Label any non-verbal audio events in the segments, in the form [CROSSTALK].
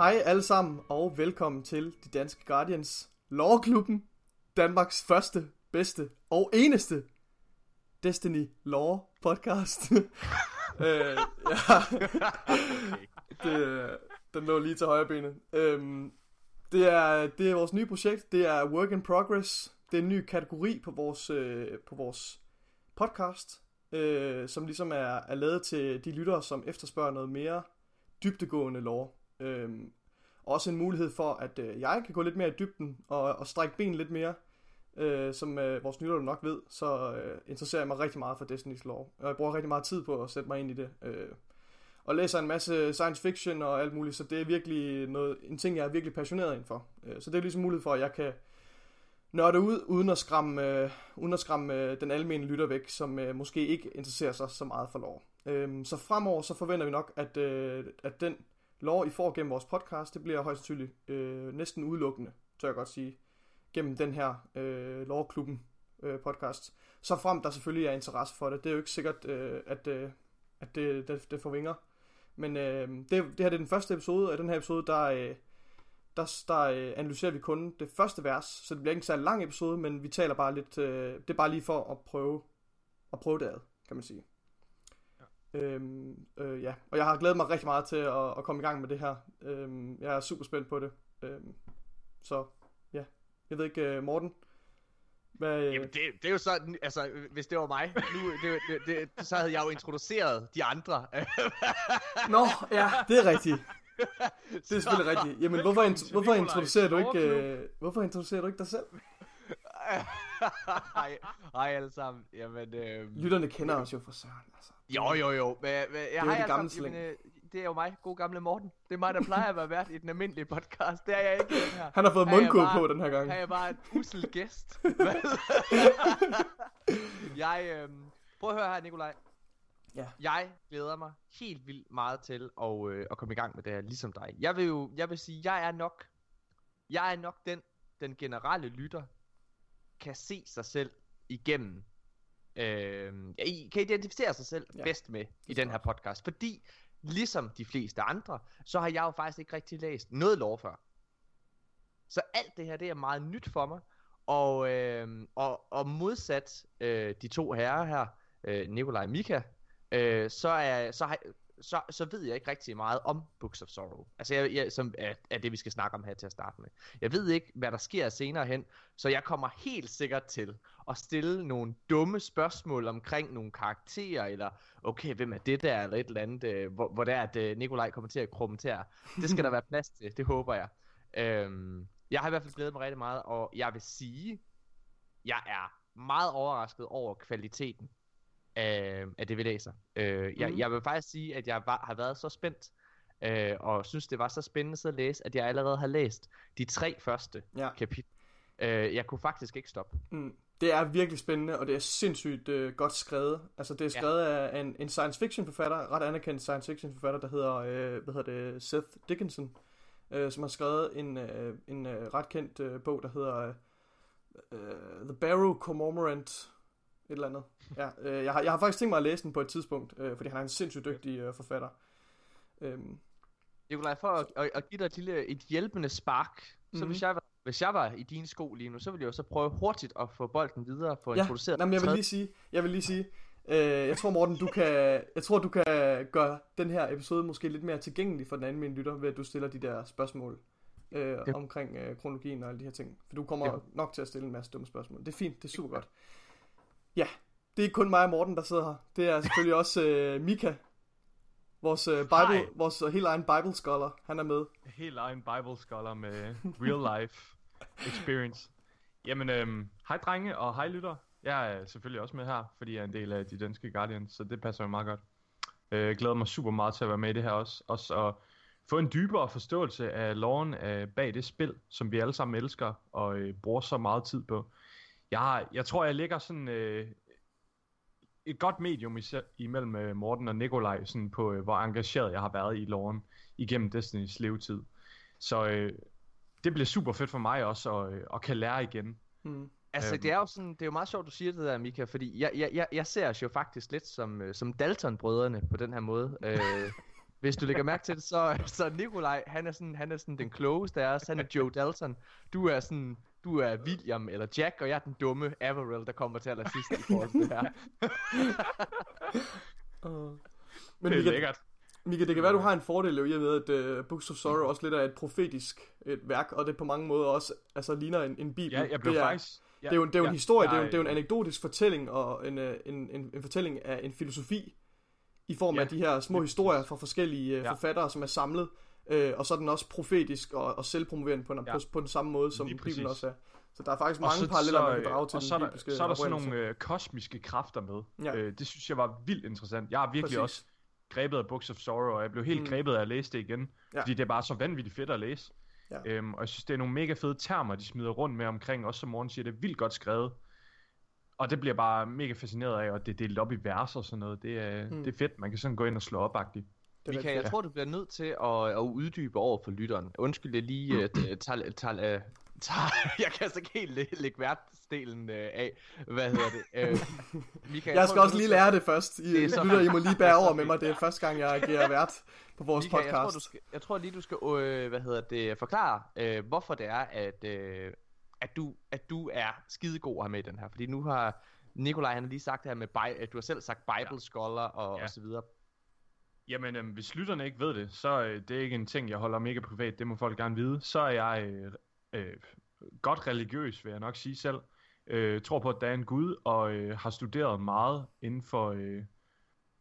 Hej alle sammen, og velkommen til De Danske Guardians Lore-klubben. Danmarks første, bedste og eneste Destiny Lore podcast. [LAUGHS] øh, ja. [LAUGHS] det, øh, den lå lige til højre benet. Øhm, det, er, det er vores nye projekt. Det er Work in Progress. Det er en ny kategori på vores, øh, på vores podcast, øh, som ligesom er, er lavet til de lyttere, som efterspørger noget mere dybtegående lore. Øhm, også en mulighed for, at øh, jeg kan gå lidt mere i dybden og, og strække ben lidt mere. Øh, som øh, vores nyheder nok ved, så øh, interesserer jeg mig rigtig meget for Destiny's Law. Og jeg bruger rigtig meget tid på at sætte mig ind i det. Øh, og læser en masse science fiction og alt muligt, så det er virkelig noget, en ting, jeg er virkelig passioneret indenfor. Øh, så det er ligesom mulighed for, at jeg kan nørde ud, uden at skræmme, øh, uden at skræmme øh, den almindelige lytter væk, som øh, måske ikke interesserer sig så meget for lov. Øh, så fremover så forventer vi nok, at, øh, at den lov, I får gennem vores podcast, det bliver højst sandsynligt øh, næsten udelukkende, tør jeg godt sige, gennem den her øh, lovklubben øh, podcast. Så frem der selvfølgelig er interesse for det. Det er jo ikke sikkert, øh, at, øh, at det, det, det får vinger. Men øh, det, det her det er den første episode, og den her episode, der, øh, der, der øh, analyserer vi kun det første vers, så det bliver ikke en særlig lang episode, men vi taler bare lidt, øh, det er bare lige for at prøve, at prøve det ad, kan man sige. Øhm, øh, ja, og jeg har glædet mig rigtig meget til at, at komme i gang med det her. Øhm, jeg er super spændt på det. Øhm, så ja, jeg ved ikke, uh, Morten? Hvad, Jamen det, det er jo sådan, altså hvis det var mig, nu, det, det, det, så havde jeg jo introduceret de andre. Nå, ja, det er rigtigt. [LAUGHS] Det er selvfølgelig rigtigt. Jamen hvorfor, int- hvorfor introducerer du ikke, uh, hvorfor introducerer du ikke dig selv? [LAUGHS] hej, hej alle sammen. Jamen, øh... Lytterne kender os jo fra Søren, altså. Jo, jo, jo. Men, men, det er jo det gamle slæng. Jamen, øh, det er jo mig, god gamle Morten. Det er mig, der plejer at være vært i den almindelige podcast. Det er jeg ikke den her. Han har fået mundkur på den her gang. Han er bare en ussel gæst. [LAUGHS] jeg, øh... Prøv at høre her, Nikolaj. Ja. Jeg glæder mig helt vildt meget til at, øh, at komme i gang med det her, ligesom dig. Jeg vil jo, jeg vil sige, jeg er nok, jeg er nok den, den generelle lytter, kan se sig selv igennem, øh, I kan identificere sig selv ja. bedst med i den her podcast. Fordi, ligesom de fleste andre, så har jeg jo faktisk ikke rigtig læst noget lov før. Så alt det her, det er meget nyt for mig. Og, øh, og, og modsat øh, de to herrer her, øh, Nikolaj og Mika, øh, så, er, så, har, så, så ved jeg ikke rigtig meget om Books of Sorrow. Altså, jeg, jeg, som er, er det, vi skal snakke om her til at starte med. Jeg ved ikke, hvad der sker senere hen, så jeg kommer helt sikkert til at stille nogle dumme spørgsmål omkring nogle karakterer, eller okay, hvem er det der, eller et eller andet, øh, hvor, hvor det er, at øh, Nikolaj kommer til at kommentere. Det skal der være plads til, det håber jeg. Øhm, jeg har i hvert fald glædet mig rigtig meget, og jeg vil sige, jeg er meget overrasket over kvaliteten af, af det, vi læser. Øh, jeg, mm. jeg vil faktisk sige, at jeg var, har været så spændt, øh, og synes, det var så spændende at læse, at jeg allerede har læst de tre første ja. kapitler. Øh, jeg kunne faktisk ikke stoppe. Mm. Det er virkelig spændende, og det er sindssygt øh, godt skrevet. Altså, det er skrevet ja. af en, en science fiction forfatter, ret anerkendt science fiction forfatter, der hedder, øh, hvad hedder det, Seth Dickinson, øh, som har skrevet en, øh, en øh, ret kendt øh, bog, der hedder øh, The Barrow Commemorant et eller andet. Ja, øh, jeg, har, jeg har faktisk tænkt mig at læse den på et tidspunkt, øh, fordi han er en sindssygt dygtig øh, forfatter. Øhm. Nikolaj, for at, at, at give dig et, lille, et hjælpende spark, mm-hmm. så mhm. hvis jeg, var, hvis jeg var i din sko lige nu, så ville jeg jo så prøve hurtigt at få bolden videre, få ja, introduceret. Ja, jeg vil lige sige, jeg vil lige sige, øh, jeg tror Morten, du kan, jeg tror du kan gøre den her episode måske lidt mere tilgængelig for den anden lytter, ved at du stiller de der spørgsmål øh, ja. omkring øh, kronologien og alle de her ting. For du kommer ja. nok til at stille en masse dumme spørgsmål. Det er fint, det er super godt. Ja, det er ikke kun mig og Morten, der sidder her. Det er selvfølgelig også uh, Mika, vores, uh, Bible, vores helt egen Bible scholar. Han er med. Helt egen Bible scholar med real life experience. Jamen, øhm, hej drenge og hej lytter. Jeg er selvfølgelig også med her, fordi jeg er en del af de danske Guardians, så det passer jo meget godt. Jeg glæder mig super meget til at være med i det her også. Også at få en dybere forståelse af loven af bag det spil, som vi alle sammen elsker og øh, bruger så meget tid på. Jeg, jeg tror, jeg ligger sådan øh, et godt medium imellem øh, Morten og Nikolaj, sådan på øh, hvor engageret jeg har været i loven igennem Destinys levetid. Så øh, det bliver super fedt for mig også at, øh, at kan lære igen. Mm. Altså øhm. det er jo sådan, det er jo meget sjovt du siger det der Mika, fordi jeg, jeg, jeg, jeg ser os jo faktisk lidt som, øh, som Dalton-brødrene på den her måde. øh, [LAUGHS] Hvis du lægger mærke til det, så, så Nikolaj, han er, sådan, han er sådan den klogeste af os. Han er Joe Dalton. Du er sådan, du er William eller Jack, og jeg er den dumme Averell, der kommer til allersidst i forhold til det her. [LAUGHS] uh, men det er lækkert. Mika, det kan være, du har en fordel i og med, at uh, Books of Sorrow også lidt er et profetisk et værk, og det på mange måder også altså, ligner en, en bibel. Ja, jeg blev det er, faktisk... Ja, det er jo, det er jo en historie, ja, det, er jo, det er jo en anekdotisk fortælling, og en, en, en, en fortælling af en filosofi, i form ja, af de her små historier fra forskellige uh, ja. forfattere, som er samlet, uh, og så er den også profetisk og, og selvpromoverende på, ja. på, på den samme måde, som Bibelen også er. Så der er faktisk mange paralleller, man kan drage til og så, den så er der sådan nogle øh, kosmiske kræfter med. Ja. Øh, det synes jeg var vildt interessant. Jeg har virkelig Præcis. også grebet af Books of Sorrow, og jeg blev helt mm. grebet af at læse det igen. Ja. Fordi det er bare så vanvittigt fedt at læse. Ja. Øhm, og jeg synes, det er nogle mega fede termer, de smider rundt med omkring, også som Morten siger, det er vildt godt skrevet. Og det bliver bare mega fascineret af, og det er delt op i vers og sådan noget. Det er, mm. det er fedt, man kan sådan gå ind og slå op -agtigt. Michael, jeg tror, du bliver nødt til at, at uddybe over for lytteren. Undskyld, jeg lige uh, [CLEARS THROAT] tager, tager, tager, [LAUGHS] jeg kan altså ikke helt lægge værtsdelen uh, af. Hvad hedder det? Uh, [LAUGHS] Michael, jeg skal jeg også lige lære det først. I, det lytter, I må [LAUGHS] lige bære over med mig. Det er første gang, jeg agerer vært på vores Michael, podcast. Jeg tror, du skal, jeg tror lige, du skal uh, hvad hedder det, forklare, uh, hvorfor det er, at, uh, at, du, at du er skidegod have med den her. Fordi nu har Nikolaj han har lige sagt det her med, at du har selv sagt Bible. Scholar og, ja. og så videre. Jamen, øh, hvis lytterne ikke ved det, så øh, det er ikke en ting, jeg holder mega privat. Det må folk gerne vide. Så er jeg øh, øh, godt religiøs, vil jeg nok sige selv. Øh, tror på, at der er en Gud, og øh, har studeret meget inden for, øh,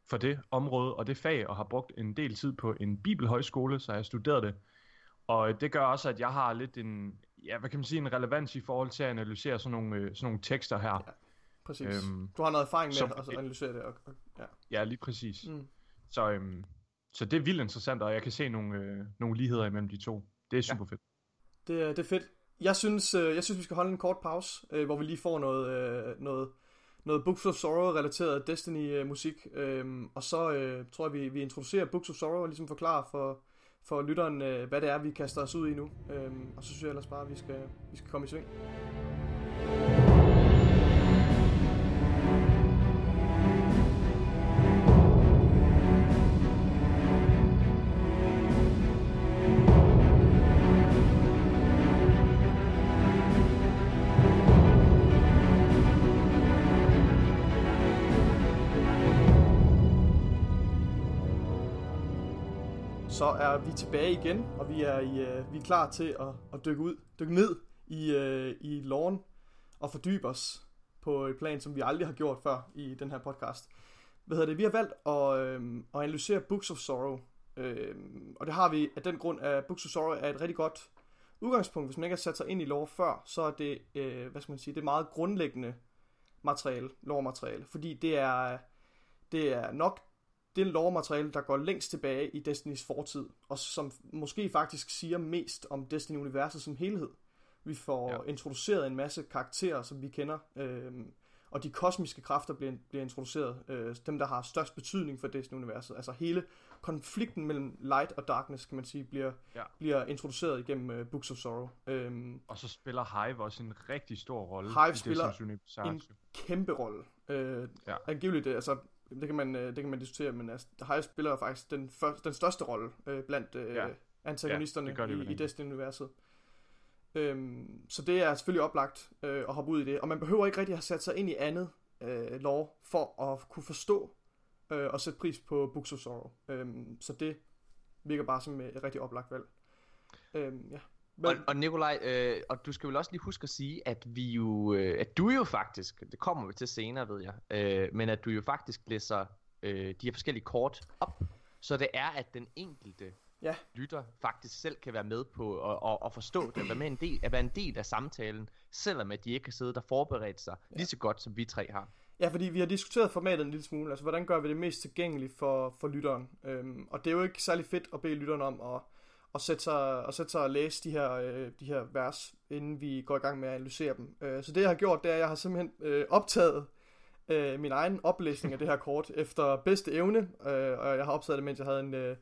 for det område og det fag, og har brugt en del tid på en bibelhøjskole, så jeg har studeret det. Og øh, det gør også, at jeg har lidt en, ja, hvad kan man sige, en relevans i forhold til at analysere sådan nogle, øh, sådan nogle tekster her. Ja, præcis. Øhm, du har noget erfaring med som, at analysere det. Og, og, ja. ja, lige præcis. Mm. Så, øhm, så det er vildt interessant, og jeg kan se nogle, øh, nogle ligheder imellem de to. Det er super ja. fedt. Det, det er fedt. Jeg synes, øh, jeg synes, vi skal holde en kort pause, øh, hvor vi lige får noget, øh, noget, noget Books of Sorrow relateret Destiny-musik. Øh, og så øh, tror jeg, vi, vi introducerer Books of Sorrow og ligesom forklarer for, for lytteren, øh, hvad det er, vi kaster os ud i nu. Øh, og så synes jeg ellers bare, at vi skal, vi skal komme i sving. Så er vi tilbage igen, og vi er, i, øh, vi er klar til at, at dykke ud, dykke ned i, øh, i loven og fordybe os på et plan, som vi aldrig har gjort før i den her podcast. Hvad hedder det? Vi har valgt at, uh, at analysere Books of Sorrow, uh, og det har vi af den grund, at Books of Sorrow er et rigtig godt udgangspunkt. Hvis man ikke har sat sig ind i lov før, så er det, uh, hvad skal man sige, det er meget grundlæggende materiale, lovmateriale, fordi det er, det er nok det lovmateriale, der går længst tilbage i Destinys fortid, og som måske faktisk siger mest om Destiny-universet som helhed. Vi får ja. introduceret en masse karakterer, som vi kender, øh, og de kosmiske kræfter bliver, bliver introduceret. Øh, dem, der har størst betydning for Destiny-universet. Altså hele konflikten mellem light og darkness, kan man sige, bliver, ja. bliver introduceret igennem uh, Books of Sorrow. Um, og så spiller Hive også en rigtig stor rolle. Hive spiller en kæmpe rolle. Uh, ja. Angiveligt, altså det kan man, øh, det kan man diskutere, men altså, Hive spiller faktisk den, for, den største rolle øh, blandt øh, ja. antagonisterne ja, det i, i Destiny-universet. Øhm, så det er selvfølgelig oplagt øh, at hoppe ud i det, og man behøver ikke rigtig have sat sig ind i andet øh, lov for at kunne forstå øh, og sætte pris på Sorrow. Øhm, så det virker bare som et rigtig oplagt valg. Øhm, ja. Men... Og, og Nikolaj, øh, og du skal vel også lige huske at sige, at vi jo, øh, at du jo faktisk, det kommer vi til senere, ved jeg, øh, men at du jo faktisk læser øh, de her forskellige kort op, så det er, at den enkelte ja. lytter faktisk selv kan være med på at, at, at forstå det, at være, med en del, at være en del af samtalen, selvom at de ikke har siddet og forberedt sig ja. lige så godt, som vi tre har. Ja, fordi vi har diskuteret formatet en lille smule, altså hvordan gør vi det mest tilgængeligt for, for lytteren, øhm, og det er jo ikke særlig fedt at bede lytteren om at og sætte sig, og sætte sig og læse de her, øh, de her vers, inden vi går i gang med at analysere dem. Øh, så det jeg har gjort, det er, at jeg har simpelthen øh, optaget øh, min egen oplæsning af det her kort efter bedste evne, øh, og jeg har optaget det, mens jeg havde en, øh,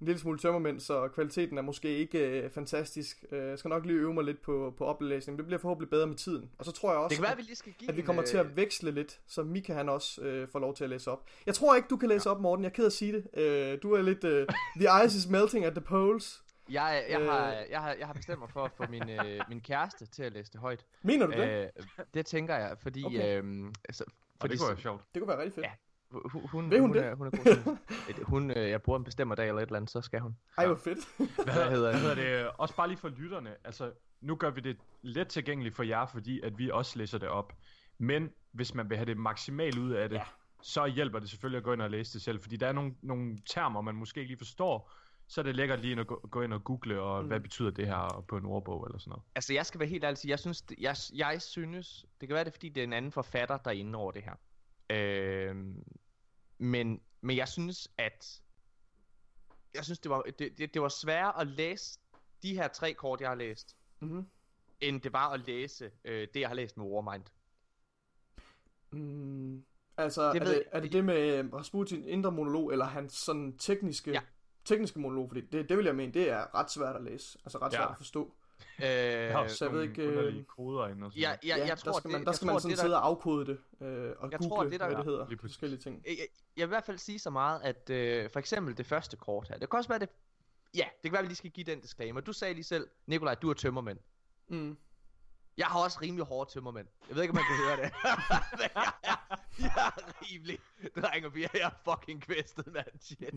en lille smule tømmermænd, så kvaliteten er måske ikke øh, fantastisk. Øh, jeg skal nok lige øve mig lidt på, på oplæsning. Det bliver forhåbentlig bedre med tiden. Og så tror jeg også, det kan være, at, vi lige skal give at vi kommer en, til at øh, veksle lidt, så Mika han også øh, får lov til at læse op. Jeg tror ikke, du kan læse ja. op, Morten. Jeg er ked af at sige det. Øh, du er lidt... Øh, the ice is melting at the poles. Jeg, jeg, øh, har, jeg, har, jeg har bestemt mig for at få min, øh, min kæreste til at læse det højt. Mener du det? Øh, det tænker jeg, fordi... Okay. Øh, altså, fordi det kunne være sjovt. Det kunne være rigtig fedt. Ja, hun, hun, hun, det? Er, hun er god til [LAUGHS] hun, øh, jeg bruger en bestemmer dag eller et eller andet, så skal hun. Ej, hvor fedt. Hvad hedder, hvad hedder det? Også bare lige for lytterne. Altså, nu gør vi det let tilgængeligt for jer, fordi at vi også læser det op. Men hvis man vil have det maksimalt ud af det, ja. så hjælper det selvfølgelig at gå ind og læse det selv. Fordi der er nogle, nogle termer, man måske ikke lige forstår, så er det lækkert lige at gå, gå ind og google, og mm. hvad betyder det her på en ordbog eller sådan noget. Altså, jeg skal være helt ærlig jeg synes, jeg, jeg synes, det kan være det, fordi det er en anden forfatter, der er inde over det her. Øh, men, men jeg synes, at jeg synes, det var, det, det, det var sværere at læse de her tre kort, jeg har læst, mm-hmm. end det var at læse øh, det, jeg har læst med Warmind. Mm, altså, det er, det, er det det med øh, Rasputin indre monolog, eller hans sådan tekniske, ja. Tekniske monolog? Fordi det, det vil jeg mene, det er ret svært at læse. Altså ret svært ja. at forstå. Øh, så jeg ved ikke... Øh, koder ind og sådan ja, ja, jeg, jeg tror, der skal man, der skal man sådan det, sidde og afkode det, øh, og jeg google, tror, det, der, hvad det hedder, lige forskellige ting. Jeg, jeg, vil i hvert fald sige så meget, at øh, for eksempel det første kort her, det kan også være det... Ja, det kan være, at vi lige skal give den disclaimer. Du sagde lige selv, Nikolaj, du er tømmermænd. Mm. Jeg har også rimelig hårde tømmermænd. Jeg ved ikke, om man kan høre det. jeg, [LAUGHS] er, jeg er rimelig dreng og jeg er fucking kvæstet, mand. Shit.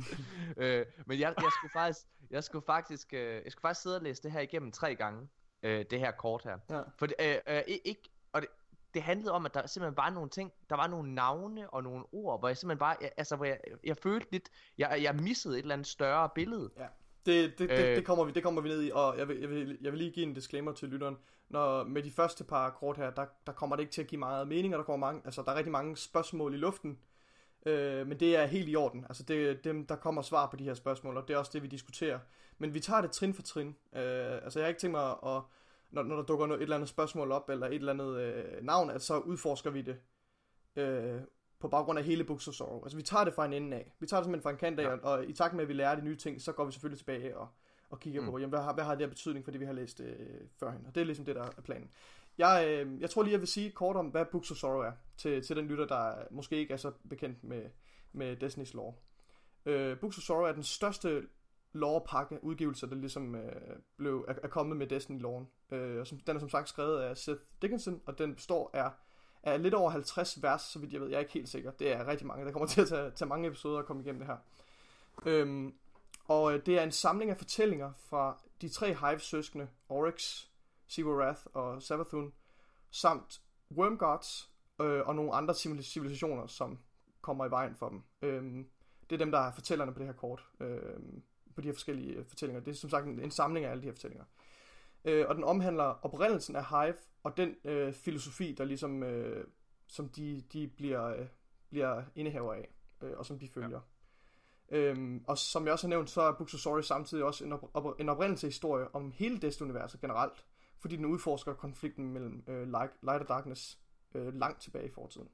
øh, men jeg, jeg skulle faktisk, jeg skulle faktisk, øh, jeg skulle faktisk sidde og læse det her igennem tre gange øh, det her kort her. Ja. For øh, øh, ikke, og det, det handlede om, at der simpelthen var nogle ting, der var nogle navne og nogle ord, hvor jeg simpelthen bare, jeg, altså hvor jeg, jeg følte lidt, jeg, jeg missede et eller andet større billede. Ja. Det, det, det, øh, det, kommer vi, det kommer vi ned i, og jeg vil, jeg, vil, jeg vil lige give en disclaimer til lytteren. Når, med de første par kort her, der, der kommer det ikke til at give meget mening, og der kommer mange, altså der er rigtig mange spørgsmål i luften. Øh, men det er helt i orden. Altså det, dem, der kommer svar på de her spørgsmål, og det er også det, vi diskuterer. Men vi tager det trin for trin. Øh, altså jeg har ikke tænkt mig at, når, når der dukker et eller andet spørgsmål op, eller et eller andet øh, navn, at så udforsker vi det øh, på baggrund af hele Books of Sorrow. Altså vi tager det fra en ende af. Vi tager det simpelthen fra en kant af, ja. og, og i takt med, at vi lærer de nye ting, så går vi selvfølgelig tilbage og, og kigger mm. på, jamen, hvad, har, hvad har det her betydning for det, vi har læst øh, førhen. Og det er ligesom det, der er planen. Jeg, øh, jeg tror lige, jeg vil sige kort om, hvad Books of Sorrow er, til, til den lytter, der måske ikke er så bekendt med, med Destiny's lore. Øh, Books of Sorrow er den største lore-pakke, udgivelser, der ligesom øh, blev, er, er kommet med Destiny-loren. Øh, som, den er som sagt skrevet af Seth Dickinson, og den består af, er lidt over 50 vers, så vidt jeg ved. Jeg er ikke helt sikker. Det er rigtig mange. Der kommer [LAUGHS] til at tage, tage mange episoder at komme igennem det her. Øhm, og øh, det er en samling af fortællinger fra de tre Hive-søskende, Oryx, Siwarath og Savathun, samt Wormgods øh, og nogle andre civilisationer, som kommer i vejen for dem. Øhm, det er dem, der er fortællerne på det her kort. Øhm, på de her forskellige øh, fortællinger. Det er som sagt en, en samling af alle de her fortællinger. Øh, og den omhandler oprindelsen af Hive, og den øh, filosofi, der ligesom, øh, som de, de bliver, øh, bliver indehaver af, øh, og som de følger. Ja. Øhm, og som jeg også har nævnt, så er Sorry samtidig også en, op, op, en oprindelseshistorie om hele Destiny-universet generelt, fordi den udforsker konflikten mellem øh, light, light og Darkness øh, langt tilbage i fortiden.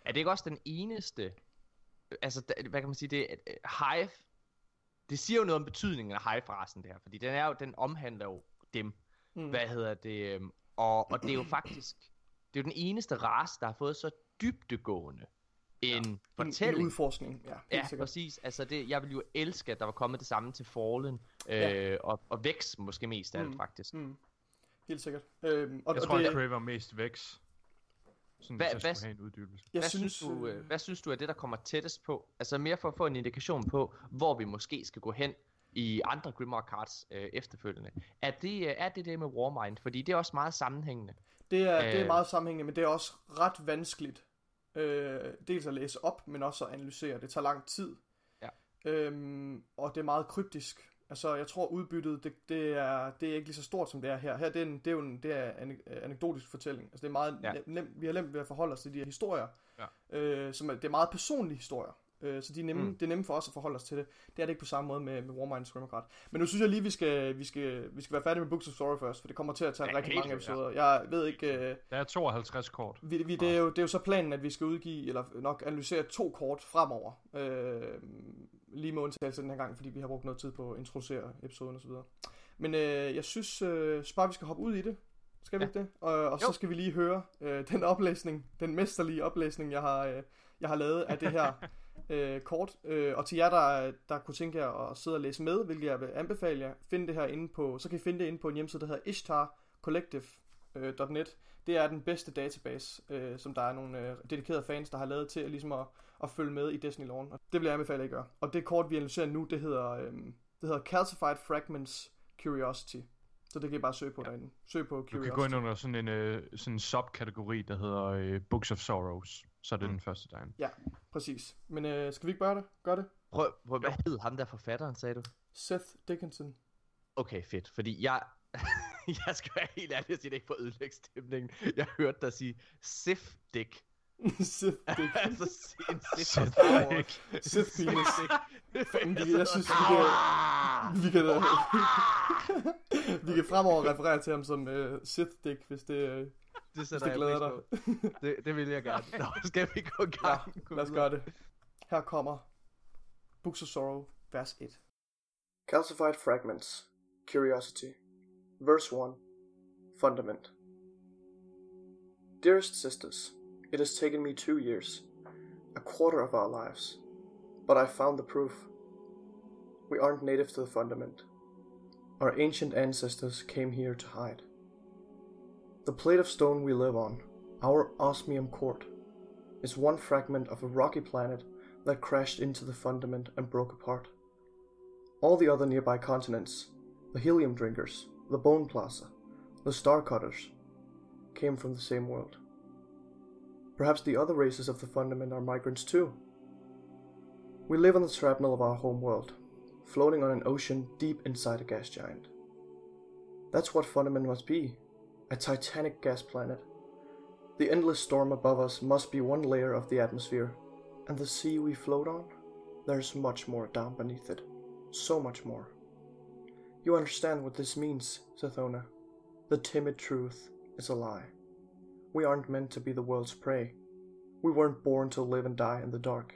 Er det ikke også den eneste, altså hvad kan man sige, det Hive det siger jo noget om betydningen af hive-rasen det her, fordi den, er jo, den omhandler jo dem. Mm. Hvad hedder det? Øhm, og, og det er jo [CLEARS THROAT] faktisk, det er jo den eneste race, der har fået så dybtegående en ja, fortælling. En, en udforskning, ja. Ja, sikkert. præcis. Altså det, jeg vil jo elske, at der var kommet det samme til Fallen, øh, ja. og, og Vex måske mest af mm. alt, faktisk. Mm. Helt sikkert. Øhm, og, jeg og tror, det, at var mest Vex. Sådan, hvad, hvad, have en uddybelse. Jeg hvad, synes, synes du, øh, hvad synes du er det, der kommer tættest på? Altså mere for at få en indikation på, hvor vi måske skal gå hen i andre Grimrock Cards øh, efterfølgende. Er det, øh, er det det med Warmind? Fordi det er også meget sammenhængende. Det er, øh, det er øh. meget sammenhængende, men det er også ret vanskeligt. Øh, dels at læse op, men også at analysere. Det tager lang tid. Ja. Øhm, og det er meget kryptisk. Altså, jeg tror udbyttet, det, det, er, det er ikke lige så stort, som det er her. Her det er, en, det er jo en, det er en anekdotisk fortælling. Altså, det er meget ja. nemt, vi har nemt ved at forholde os til de her historier. Ja. Øh, som er, det er meget personlige historier. Øh, så de er nemme, mm. det er nemme for os at forholde os til det. Det er det ikke på samme måde med, med Warmind Scrimmercard. Men nu synes jeg lige, vi skal, vi skal, vi skal være færdige med Books of Story først, for det kommer til at tage ja, rigtig mange episoder. Ja. Jeg ved ikke... Øh, der er 52 kort. Vi, vi, det, er jo, det er jo så planen, at vi skal udgive, eller nok analysere to kort fremover. Øh, lige med undtagelse den her gang, fordi vi har brugt noget tid på at introducere episoden osv. Men øh, jeg synes, øh, bare vi skal hoppe ud i det. Skal vi ja. ikke det? Og, og så skal vi lige høre øh, den oplæsning, den mesterlige oplæsning, jeg har, øh, jeg har lavet af det her [LAUGHS] øh, kort. Øh, og til jer, der, der kunne tænke jer at sidde og læse med, hvilket jeg vil anbefale jer, find det her inde på, så kan I finde det inde på en hjemmeside, der hedder ishtarcollective.net. Øh, det er den bedste database, øh, som der er nogle øh, dedikerede fans, der har lavet til at, ligesom at, at følge med i Destiny Lawn. Og det vil jeg anbefale, at I gør. Og det kort, vi analyserer nu, det hedder, øh, det hedder Calcified Fragments Curiosity. Så det kan I bare søge på ja. derinde. Søg på Curiosity. Du kan gå ind under sådan en, øh, sådan en subkategori, der hedder øh, Books of Sorrows. Så er det mm. den første derinde. Ja, præcis. Men øh, skal vi ikke gøre det? Gør det? Prøv, prøv hvad hed ham der forfatteren, sagde du? Seth Dickinson. Okay, fedt. Fordi jeg, [LAUGHS] jeg skal være helt ærlig at sige, det ikke for ødelægge stemningen. Jeg hørte dig sige Sif Dick. [LAUGHS] Sith [LAUGHS] Dick. altså en Sith Dick. Sith Penis. Jeg synes, vi kan... Vi kan, vi kan fremover referere til ham som uh, Sith Dick, hvis det, uh, det, hvis det glæder dig. det, det vil jeg gerne. [LAUGHS] Nå, skal vi gå i gang? Ja, lad os gøre det. Her kommer Books of Sorrow, vers 1. Calcified Fragments, Curiosity. Verse 1 Fundament Dearest sisters, it has taken me two years, a quarter of our lives, but I found the proof. We aren't native to the fundament. Our ancient ancestors came here to hide. The plate of stone we live on, our osmium court, is one fragment of a rocky planet that crashed into the fundament and broke apart. All the other nearby continents, the helium drinkers, the Bone Plaza, the Star Cutters, came from the same world. Perhaps the other races of the Fundament are migrants too. We live on the shrapnel of our home world, floating on an ocean deep inside a gas giant. That's what Fundament must be a titanic gas planet. The endless storm above us must be one layer of the atmosphere, and the sea we float on? There's much more down beneath it. So much more. You understand what this means, Sathona. The timid truth is a lie. We aren't meant to be the world's prey. We weren't born to live and die in the dark.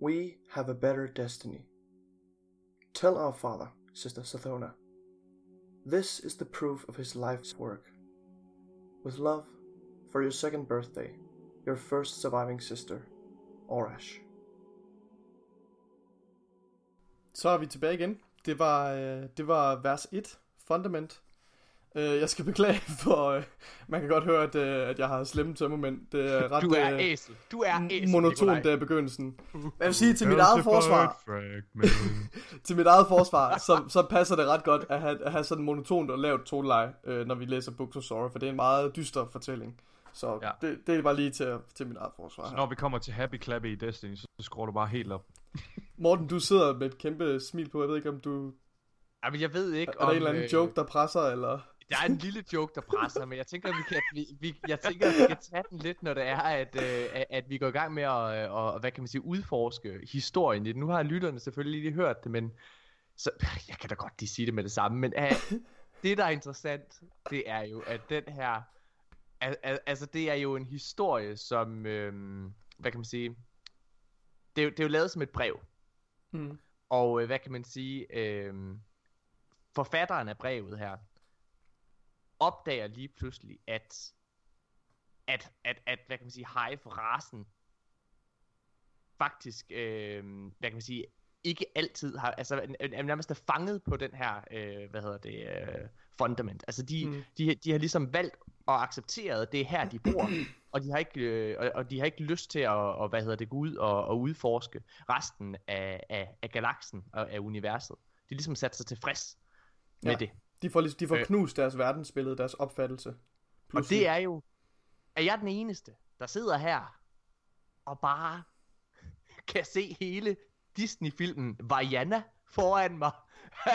We have a better destiny. Tell our father, Sister Sathona. This is the proof of his life's work. With love, for your second birthday, your first surviving sister, Orash. Så er vi tilbage igen. Det var, øh, det var vers 1, Fundament. Øh, jeg skal beklage for, øh, man kan godt høre, at, øh, at jeg har slemme tømmermænd. Det er ret du er øh, æsel. Du er æsel, monotont der i begyndelsen. Jeg vil sige, til mit eget forsvar, [LAUGHS] til mit eget forsvar, så, så passer det ret godt at have, at have sådan monotont og lavt toneleje, øh, når vi læser Books of Sorrow, for det er en meget dyster fortælling. Så ja. det, det er bare lige til, til mit eget forsvar. Så når vi kommer til Happy Clappy i Destiny, så skruer du bare helt op. [LAUGHS] Morten, du sidder med et kæmpe smil på. Jeg ved ikke, om du... Jamen, jeg ved ikke, er, om... Er der en eller anden øh... joke, der presser, eller... Der er en lille joke, der presser, men jeg tænker, at vi kan, vi, vi, jeg tænker, at vi kan tage den lidt, når det er, at, øh, at vi går i gang med at, øh, og, hvad kan man sige, udforske historien i det. Nu har lytterne selvfølgelig lige hørt det, men så, [LAUGHS] jeg kan da godt lige sige det med det samme, men uh, det, der er interessant, det er jo, at den her, al, al, altså det er jo en historie, som, øh, hvad kan man sige, det er, det er jo lavet som et brev. Mm. Og øh, hvad kan man sige, øh, forfatteren af brevet her, opdager lige pludselig, at, at, at, at hvad kan man sige, Hive-rasen faktisk, øh, hvad kan man sige, ikke altid har, altså nærmest er fanget på den her, øh, hvad hedder det, øh, fundament. Altså de, mm. de, de har ligesom valgt og accepteret, at det er her, de bor, [CLEARS THROAT] og de har ikke, øh, og, og de har ikke lyst til at, og, hvad hedder det, gå ud og, og udforske resten af, af, af galaksen og af universet. De har ligesom sat sig tilfreds med ja. det. De får, de får øh. knust deres verdensbillede, deres opfattelse. Pludselig. Og det er jo, er jeg den eneste, der sidder her og bare [LAUGHS] kan se hele Disney-filmen Vajana foran mig.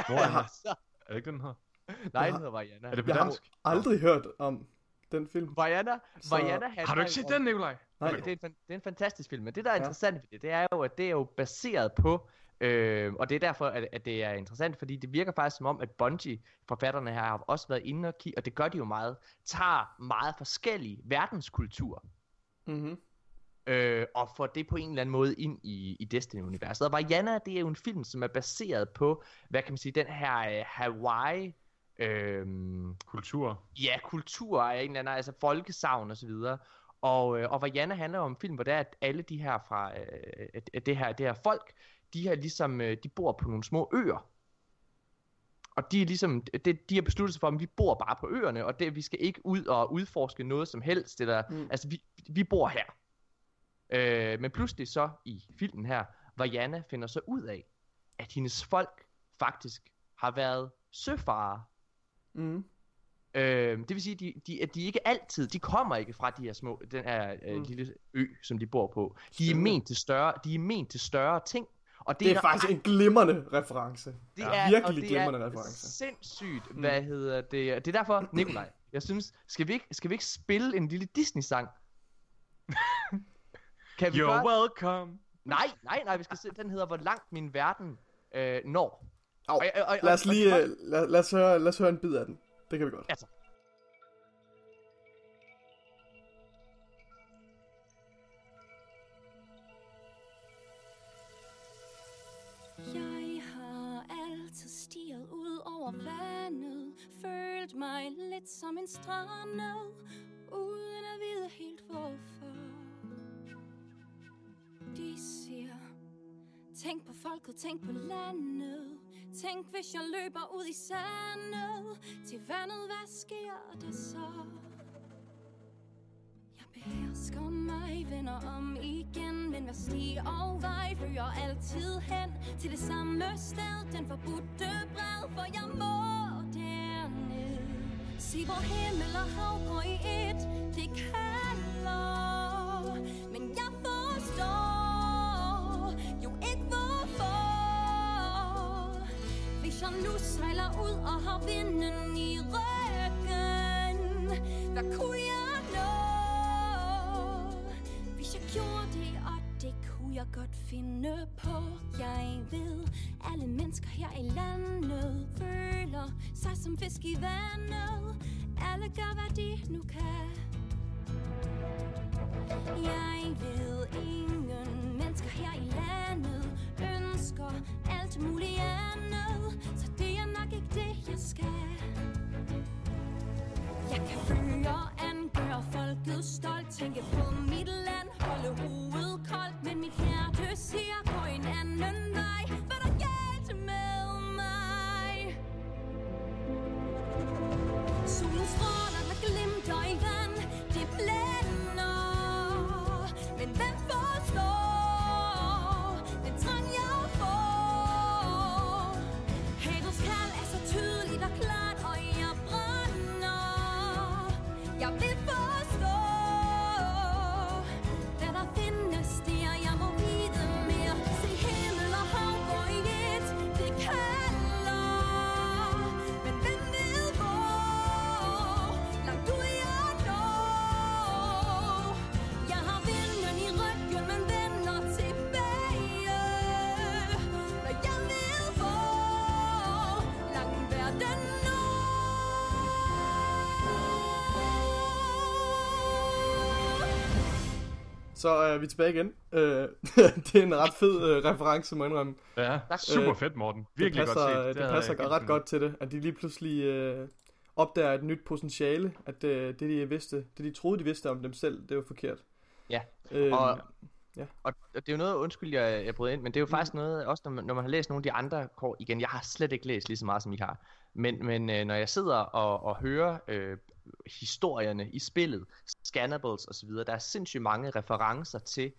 Foran mig? [LAUGHS] er det ikke den her? Nej, den hedder Vajana. Er det på dansk? Jeg har aldrig hørt om den film. Vajana, så... Vajana Har du ikke set den, Nikolaj? Nej. Det er, en, det er en fantastisk film, men det der er ja. interessant ved det, det er jo, at det er jo baseret på Øh, og det er derfor, at, at det er interessant, fordi det virker faktisk som om, at Bungie, forfatterne her, har også været inde og kigge, og det gør de jo meget, tager meget forskellige verdenskulturer. Mm-hmm. øh, og får det på en eller anden måde ind i, i Destiny-universet. Og Vajana, det er jo en film, som er baseret på, hvad kan man sige, den her uh, Hawaii... Øhm, kultur. Ja, kultur af en eller anden, altså folkesavn og så videre. Og, øh, og Vajana handler om en film, hvor det er, at alle de her fra øh, det, her, det her folk, de her ligesom, øh, de bor på nogle små øer. Og de er ligesom, det, de har besluttet sig for, at vi bor bare på øerne, og det, vi skal ikke ud og udforske noget som helst. Eller, mm. Altså, vi, vi bor her. Øh, men pludselig så i filmen her, Vajana finder så ud af, at hendes folk faktisk har været søfarere. Mm. Øh, det vil sige, de, de, at de ikke altid, de kommer ikke fra de her små, den her øh, mm. lille ø, som de bor på. De er ment til større, de er ment til større ting. Og det, det er, er faktisk en glimrende reference. Det er virkelig det glimrende er reference. sindssygt, mm. hvad hedder det. Det er derfor, Nikolaj, jeg synes, skal vi ikke, skal vi ikke spille en lille Disney-sang? [LAUGHS] kan vi You're bare... welcome. Nej, nej, nej, vi skal se, den hedder Hvor langt min verden øh, når. Og, og, og, lad os lige, og, lad, lad, os høre, lad os høre en bid af den. Det kan vi godt. Altså. Over vandet. Følt mig lidt som en strandet Uden at vide helt hvorfor. De siger Tænk på folket, tænk på landet. Tænk hvis jeg løber ud i sandet. Til vandet, hvad sker der så? Elsker mig, vender om igen. Men hvad sti og vej fører altid hen Til det samme sted, den forbudte bred For jeg må derned. Se hvor himmel og hav går i et. Det kalder Men jeg forstår jo ikke hvorfor. Hvis jeg nu sejler ud og har vinden i ryggen Hvad kunne jeg jeg godt finde på. Jeg ved, alle mennesker her i landet Føler sig som fisk i vandet. Alle gør, hvad de nu kan. Jeg ved, ingen mennesker her i landet Ønsker alt muligt andet. Så det er nok ikke det, jeg skal. Jeg kan føre an, Gør folket stolt Tænke på mit land, holde hovedet koldt Men mit hjerte siger på en anden vej. Hvad der galt med mig? Solen stråler, der glimter i vand. Det blæser Så er vi tilbage igen. Øh, [LAUGHS] det er en ret fed øh, reference, må jeg indrømme. Ja, super fedt, Morten. Virkelig det passer, godt set. Det, havde passer ret godt til det, at de lige pludselig øh, opdager et nyt potentiale, at øh, det de vidste, det de troede de vidste om dem selv, det var forkert. Ja, Øh, og, ja. og det er jo noget, undskyld jeg, jeg brød ind, men det er jo faktisk noget, også når man, når man har læst nogle af de andre kort, igen, jeg har slet ikke læst lige så meget som I har, men, men øh, når jeg sidder og, og hører øh, historierne i spillet, scannables osv., der er sindssygt mange referencer til,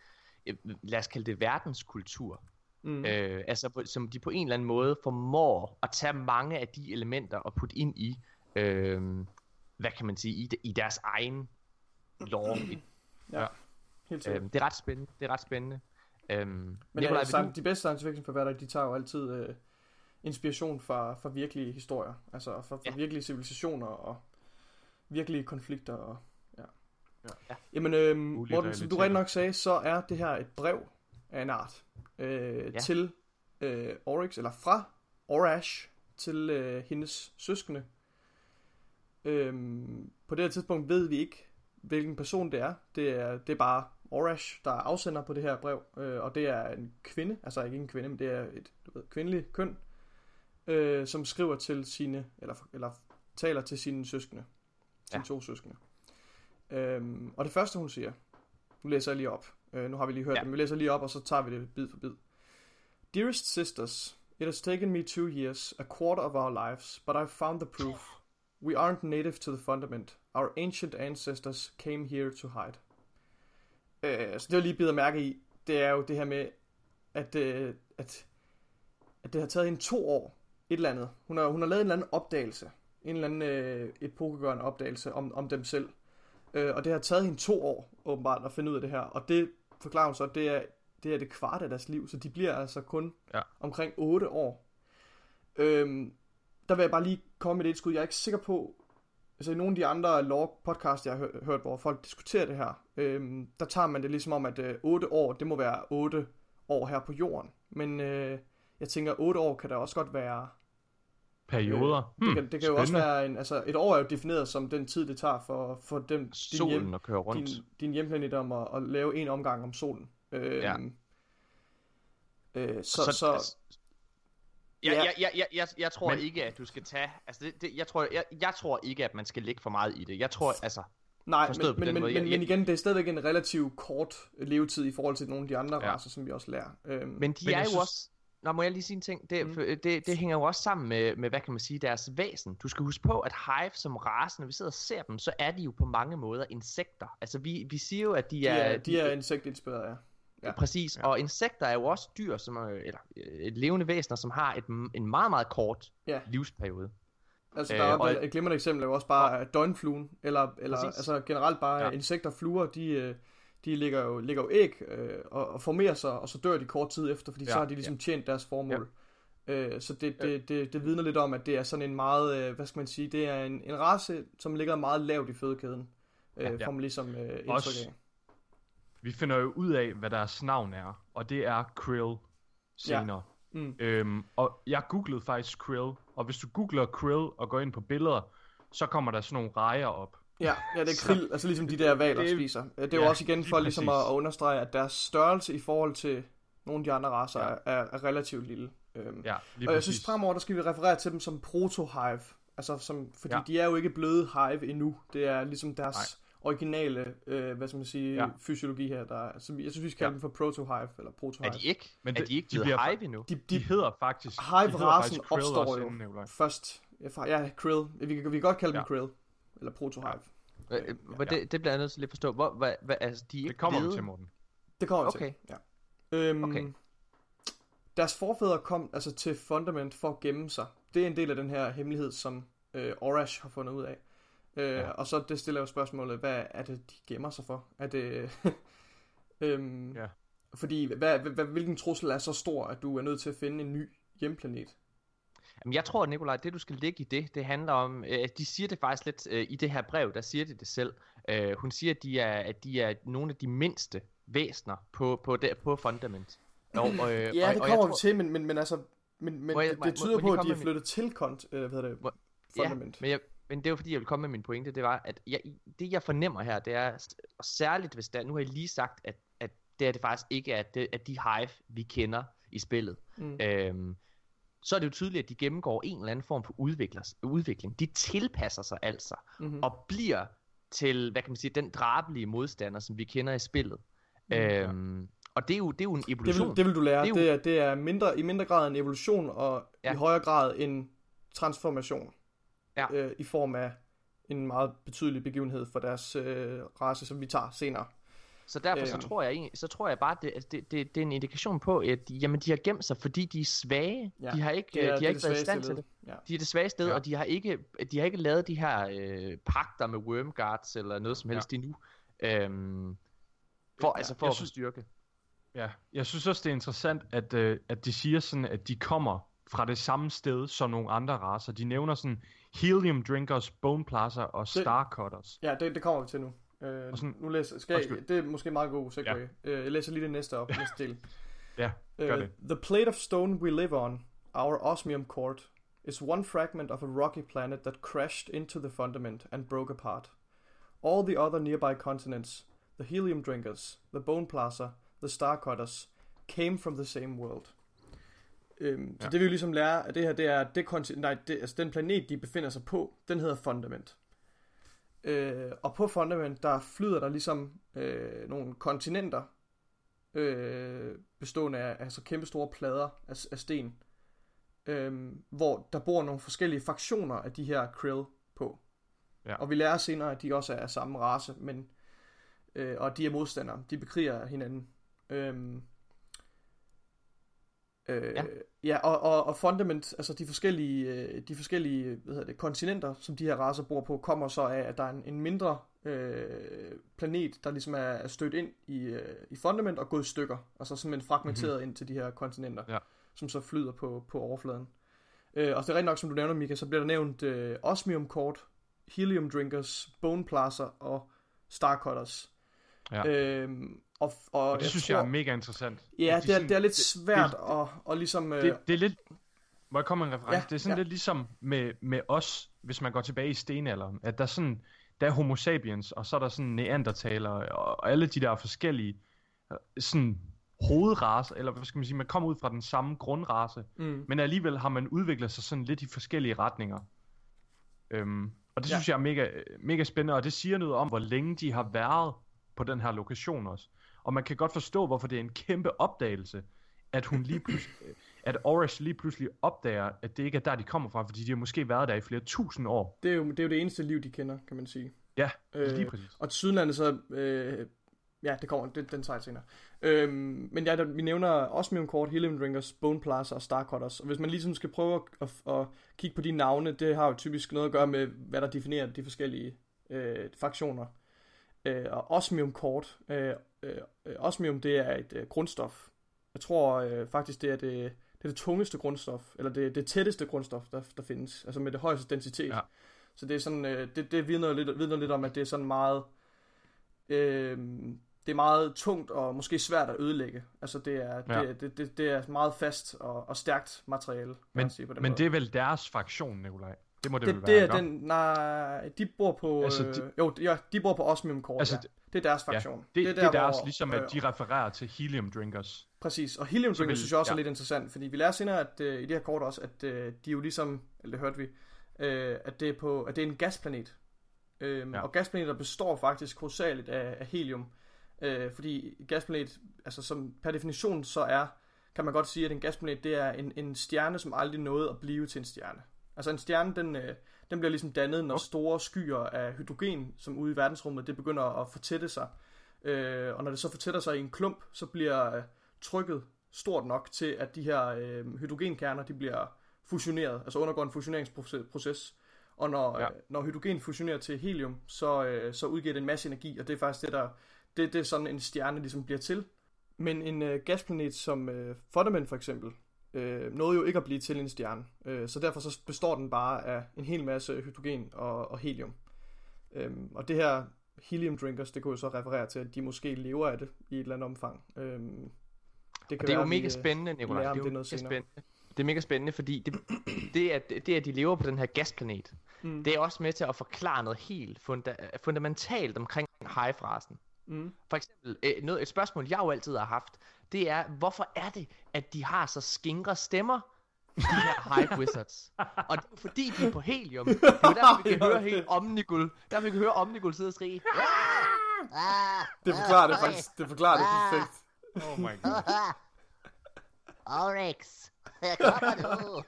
øh, lad os kalde det verdenskultur, Mm. øh, altså som de på en eller anden måde formår at tage mange af de elementer og putte ind i, øh, hvad kan man sige, i, de, i deres egen lore. [CLEARS THROAT] ja. Helt sikkert. Øhm, det er ret spændende. Det er ret spændende. Øhm, Men Nikolaj, øh, vil sang, du... de bedste science fiction forfattere, de tager jo altid øh, inspiration fra, fra virkelige historier. Altså fra, fra Ja. virkelige civilisationer og virkelige konflikter. Og, ja. Ja. Ja. Jamen, øh, Mulige Morten, som du rigtig nok sagde, så er det her et brev af en art øh, Ja. til øh, Oryx, eller fra Orash til øh, hendes søskende. Øhm, på det her tidspunkt ved vi ikke, hvilken person det er. Det er, det er bare Orash, der er afsender på det her brev, øh, og det er en kvinde, altså ikke en kvinde, men det er et du ved, kvindeligt køn, øh, som skriver til sine, eller, eller taler til sine søskende, sine Ja. to søskende. Øhm, og det første hun siger, nu læser jeg lige op, øh, nu har vi lige hørt Ja. det, men vi læser lige op, og så tager vi det bid for bid. Dearest sisters, it has taken me two years, a quarter of our lives, but I've found the proof. We aren't native to the fundament. Our ancient ancestors came here to hide. Øh, så det jeg lige bider mærke i, det er jo det her med, at, øh, at, at det har taget hende to år, et eller andet. Hun har, hun har lavet en eller anden opdagelse, en eller anden øh, epokegørende opdagelse om, om dem selv. Øh, og det har taget hende to år, åbenbart, at finde ud af det her. Og det forklarer hun så, at det er, det er det kvart af deres liv, så de bliver altså kun Ja. omkring 8 år. Øhm, der vil jeg bare lige komme med det et skud. Jeg er ikke sikker på, altså i nogle af de andre lore podcast, jeg har hø- hørt, hvor folk diskuterer det her, øhm, der tager man det ligesom om, at øh, 8 år, det må være 8 år her på jorden. Men øh, jeg tænker, 8 år kan da også godt være... Perioder. Hmm, det kan, det kan jo også være en... Altså, et år er jo defineret som den tid, det tager for, for dem, din, Solen hjem, og køre rundt. din, din hjemplanet om at, at lave en omgang om solen. Øhm, Ja. øh, så, så, så, altså, jeg, Ja. jeg, jeg, jeg, jeg, jeg tror Men- ikke, at du skal tage... Altså, det, det, jeg, tror, jeg, jeg tror ikke, at man skal lægge for meget i det. Jeg tror, altså... Nej, men, den men, måde. men, men igen, det er stadigvæk en relativt kort levetid i forhold til nogle af de andre Ja. racer, som vi også lærer. Øhm, Men de Men er jo synes- også... Nå, må jeg lige sige en ting? Det, Mm. mm. det, det hænger jo også sammen med, med, hvad kan man sige, deres væsen. Du skal huske på, at Hive som race, når vi sidder og ser dem, så er de jo på mange måder insekter. Altså, vi, vi siger jo, at de de, er... er, de er insektinspireret, ja. ja. Præcis, Ja. og insekter er jo også dyr, som er, eller øh, levende væsener, som har et, en meget, meget kort Ja. livsperiode. Altså, Øh, der er og- og... et glimrende eksempel er jo også bare døgnfluen, eller, eller Præcis. altså generelt bare Ja. ja. insekter, fluer, de, øh, de lægger jo, lægger jo æg øh, og, og formerer sig, og så dør de kort tid efter, fordi ja. Ja, så har de ligesom tjent deres formål. Øh, så det, Ja. det, det, det vidner lidt om, at det er sådan en meget, øh, hvad skal man sige, det er en, en race, som ligger meget lavt i fødekæden, øh, Ja. får man ligesom øh, indtryk Også- af. Vi finder jo ud af, hvad deres navn er, og det er Krill senere. Mm. Øhm, og jeg googlede faktisk Krill, og hvis du googler Krill og går ind på billeder, så kommer der sådan nogle rejer op. Ja, ja, det er krill, altså ligesom de der valer det- spiser. Det er jo ja, også igen for lige ligesom at, præcis. at understrege, at deres størrelse i forhold til nogle af de andre racer Ja. er, er relativt lille. Øhm, Ja, lige og jeg præcis. synes fremover, der skal vi referere til dem som proto-hive. Altså som, fordi Ja. de er jo ikke blevet hive endnu. Det er ligesom deres Nej. originale, øh, hvad skal man sige, Ja. fysiologi her. Der, er- vi- jeg synes, vi skal kalde Ja. dem for proto-hive, eller Er proto-hive. de ikke, Men er de ikke de blevet bliver- Hive endnu? De, De de, hedder faktisk... Krill opstår jo. først, ja, ja, krill. Vi, kan- vi kan godt kalde dem Ja. krill, eller proto-hive. Øh, øh, hvor det, det bliver jeg nødt til lige at forstå. Hvor, hvad, hvad, altså, de er Det kommer blevet... til, Morten. Det kommer Okay. til. Ja. Øhm, Okay. Deres forfædre kom altså til Fundament for at gemme sig. Det er en del af den her hemmelighed, som øh, Orash har fundet ud af. Øh, Ja. ja. Og så det stiller jo spørgsmålet, hvad er det, de gemmer sig for? Er det... [LAUGHS] øhm, Ja. Fordi hvad, hvad, hvilken trussel er så stor, at du er nødt til at finde en ny hjemplanet? Jamen, jeg tror, Nikolaj, det du skal lægge i det, det handler om, øh, de siger det faktisk lidt øh, i det her brev, der siger de det selv. Øh, hun siger, at de, er, at de er nogle af de mindste væsner på, på, der, på Fundament. Og, øh, [CLEARS THROAT] Ja, og, det og kommer vi tror- til, men, men, men altså... Men, men jeg- det, det tyder må på, at de er flyttet til kont, øh, hvad det? Må- Fundament. Ja, men, jeg, men det er jo fordi, jeg vil komme med min pointe, det var, at jeg, det jeg fornemmer her, det er, og særligt hvis der, nu har jeg lige sagt, at, at det er det faktisk ikke, at, det, at de hive, vi kender i spillet, Mm. øhm, så er det jo tydeligt, at de gennemgår en eller anden form for udvikling. De tilpasser sig altså, Mm-hmm. og bliver til, hvad kan man sige, den drabelige modstander, som vi kender i spillet. Mm, øhm, og det er, jo, det er jo en Det evolution. vil, det vil du lære. Det Det er jo- det er, det er mindre, i mindre grad en evolution, og ja. i højere grad en transformation. Ja. Øh, I form af en meget betydelig begivenhed for deres øh, race, som vi tager senere. Så derfor så Øhm. tror jeg så tror jeg bare, det, det, det, det er en indikation på, at de, jamen, de har gemt sig, fordi de er svage. Ja, De har ikke, Det de er, har det er ikke det været i stand til det. Ja. De er det svage sted, Ja. ja. og de har ikke, de har ikke lavet de her øh, pagter med Wormguards eller noget som helst ja. endnu. Øhm, for, Ja, altså for jeg at få synes- styrke. Ja, jeg synes også, det er interessant, at, øh, at de siger sådan, at de kommer fra det samme sted som nogle andre raser. De nævner sådan Helium Drinkers, Bone Plaza og Starcutters. Ja, det, det kommer vi til nu. Øh, Og sådan- nu læser, skal jeg, det er måske en meget god segue. Ja. Øh, jeg læser lige det næste op, næste del. Ja, gør Uh, det. the plate of stone we live on, our osmium cord, is one fragment of a rocky planet that crashed into the fundament and broke apart. All the other nearby continents, the Helium Drinkers, the Bone Plaza, the Starcutters came from the same world. Øhm, så Ja. det vi jo ligesom lære af det her, det er, det, nej, det, altså den planet, de befinder sig på, den hedder Fundament. Øh, og på Fundament, der flyder der ligesom øh, nogle kontinenter, øh, bestående af altså kæmpe store plader af, af sten, øh, hvor der bor nogle forskellige fraktioner af de her krill på. Ja. Og vi lærer senere, at de også er af samme race, men øh, og de er modstandere. De bekriger hinanden. Øhm, øh, Ja. ja, og, og, og Fundament, altså de forskellige, øh, de forskellige hvad hedder det, kontinenter, som de her racer bor på, kommer så af, at der er en, en mindre øh, planet, der ligesom er, er stødt ind i, øh, i Fundament og gået i stykker, og så simpelthen fragmenteret mm-hmm. ind til de her kontinenter, Ja. som så flyder på, på overfladen. Øh, og det er rigtig nok, som du nævner, Mika, så bliver der nævnt øh, Osmium Court, Helium Drinkers, Bone Plaza og Starcutters. Ja. Øhm, og, og, Og det synes jeg er mega interessant. Ja, de det er, sådan- det er lidt svært det- at, at ligesom... Øh, det, det er lidt... Må jeg komme med en reference? Ja, det er sådan ja. lidt ligesom med, med os, hvis man går tilbage i stenalderen, at der er sådan, der er homo sapiens, og så er der sådan neandertaler, og, og alle de der forskellige øh, sådan hovedrace, eller hvad skal man sige, man kommer ud fra den samme grundrace, mm, men alligevel har man udviklet sig sådan lidt i forskellige retninger. Øhm, og det Ja. synes jeg er mega, mega spændende, og det siger noget om, hvor længe de har været på den her lokation også. Og man kan godt forstå, hvorfor det er en kæmpe opdagelse, at hun lige pludselig, [LAUGHS] at Oris lige pludselig opdager, at det ikke er der, de kommer fra, fordi de har måske været der i flere tusind år. det, er jo, det er jo det eneste liv, de kender, kan man sige. Ja, Øh, lige præcis. Og til Sydlandet så... Øh, ja, det kommer, det, den tager jeg senere. Øhm, men ja, der, vi nævner Osmium Court, Helium Drinkers, Bone Plaza og Starcutters. Og hvis man ligesom skal prøve at, at, at kigge på de navne, det har jo typisk noget at gøre med, hvad der definerer de forskellige øh, fraktioner. Øh, og Osmium Court, øh, øh, øh, Osmium det er et øh, grundstof. Jeg tror øh, faktisk, det er det, det er det tungeste grundstof, eller det, det tætteste grundstof, der, der findes, altså med det højeste densitet. Ja. Så det er sådan, øh, det, det vidner lidt, vidner lidt om, at det er sådan meget, øh, det er meget tungt og måske svært at ødelægge. Altså det er, Ja. det, det, det, det er meget fast og, og stærkt materiale, Men, man sige på den men måde. det er vel deres fraktion, Nikolaj? Det må det, det, vel det være, er den, nej, de bor på, Altså, de- de, jo, ja, de bor på Osmium Court, Altså, altså, ja. Det er deres fraktion. Det, det, det er deres, hvor- ligesom at de refererer til helium drinkers. Præcis, og Helium Så Drinkers synes jeg også ja. er lidt interessant, fordi vi lærer senere at, øh, i det her kort også, at øh, de jo ligesom, eller det hørte vi, øh, at, det er på, at det er en gasplanet. Øhm, Ja. Og gasplaneter består faktisk hovedsageligt af, af helium, øh, fordi gasplanet, altså som per definition så er, kan man godt sige, at en gasplanet det er en, en stjerne, som aldrig nåede at blive til en stjerne. Altså en stjerne, den, øh, den bliver ligesom dannet, når Okay. store skyer af hydrogen, som ude i verdensrummet, det begynder at fortætte sig. Øh, og når det så fortætter sig i en klump, så bliver øh, trykket stort nok til, at de her øh, hydrogenkerner, de bliver fusioneret, altså undergår en fusioneringsproces. Og når, Ja. øh, når hydrogen fusionerer til helium, så, øh, så udgiver det en masse energi, og det er faktisk det, der, det, det er sådan en stjerne ligesom bliver til. Men en øh, gasplanet som øh, Fundament for eksempel, øh, nåede jo ikke at blive til en stjerne. Øh, så derfor så består den bare af en hel masse hydrogen og, og helium. Øhm, og det her helium drinkers, det kunne jo så referere til, at de måske lever af det i et eller andet omfang. Øhm, Og det er jo være, mega vi, øh, spændende, Nicolaj. Det er det jo noget mega spændende. Det er mega spændende, fordi det, [CLEARS THROAT] det, at, det, at de lever på den her gasplanet, Mm. det er også med til at forklare noget helt funda- fundamentalt omkring hive-rasen. Mm. For eksempel, øh, noget, et spørgsmål, jeg jo altid har haft, det er, hvorfor er det, at de har så skingre stemmer, de her Hive [LAUGHS] Wizards? Og det er fordi, de er på helium. [LAUGHS] Det er derfor, vi kan høre helt Omnigul. Der vi kan høre Omnigul sidde og skrige. [LAUGHS] Det forklarer det faktisk. Det forklarer det perfekt. Oh my god. Oryx, jeg kommer nu.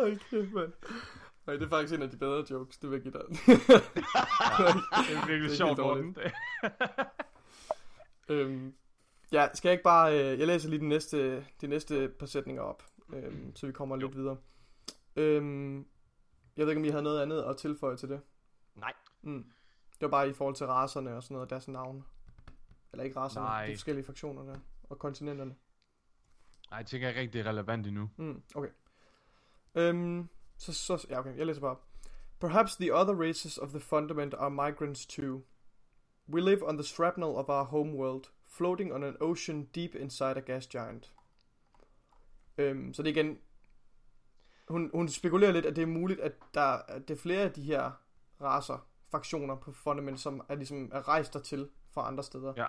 Hold kæft, mand. Nej, det er faktisk en af de bedre jokes, det vil jeg give dig. Det er virkelig sjovt. Morten. øhm, ja, skal jeg ikke bare... Øh, jeg læser lige de næste, de næste par sætninger op, øhm, så vi kommer lidt videre. Øhm, jeg ved ikke, om I havde noget andet at tilføje til det. Nej. Mm. Det var bare i forhold til racerne og sådan noget, deres navne. Eller ikke racerne, Nej. de forskellige fraktionerne og kontinenterne. Nej, jeg tænker ikke rigtig, det er relevant endnu. Mm, okay. Øhm, så, så, ja, okay, jeg læser bare. Perhaps the other races of the fundament are migrants too. We live on the shrapnel of our homeworld, floating on an ocean deep inside a gas giant. Øhm, så det er igen... Hun, hun spekulerer lidt, at det er muligt, at der at det er flere af de her raser faktioner på Fundament, som er ligesom er rejst dertil fra andre steder. Ja.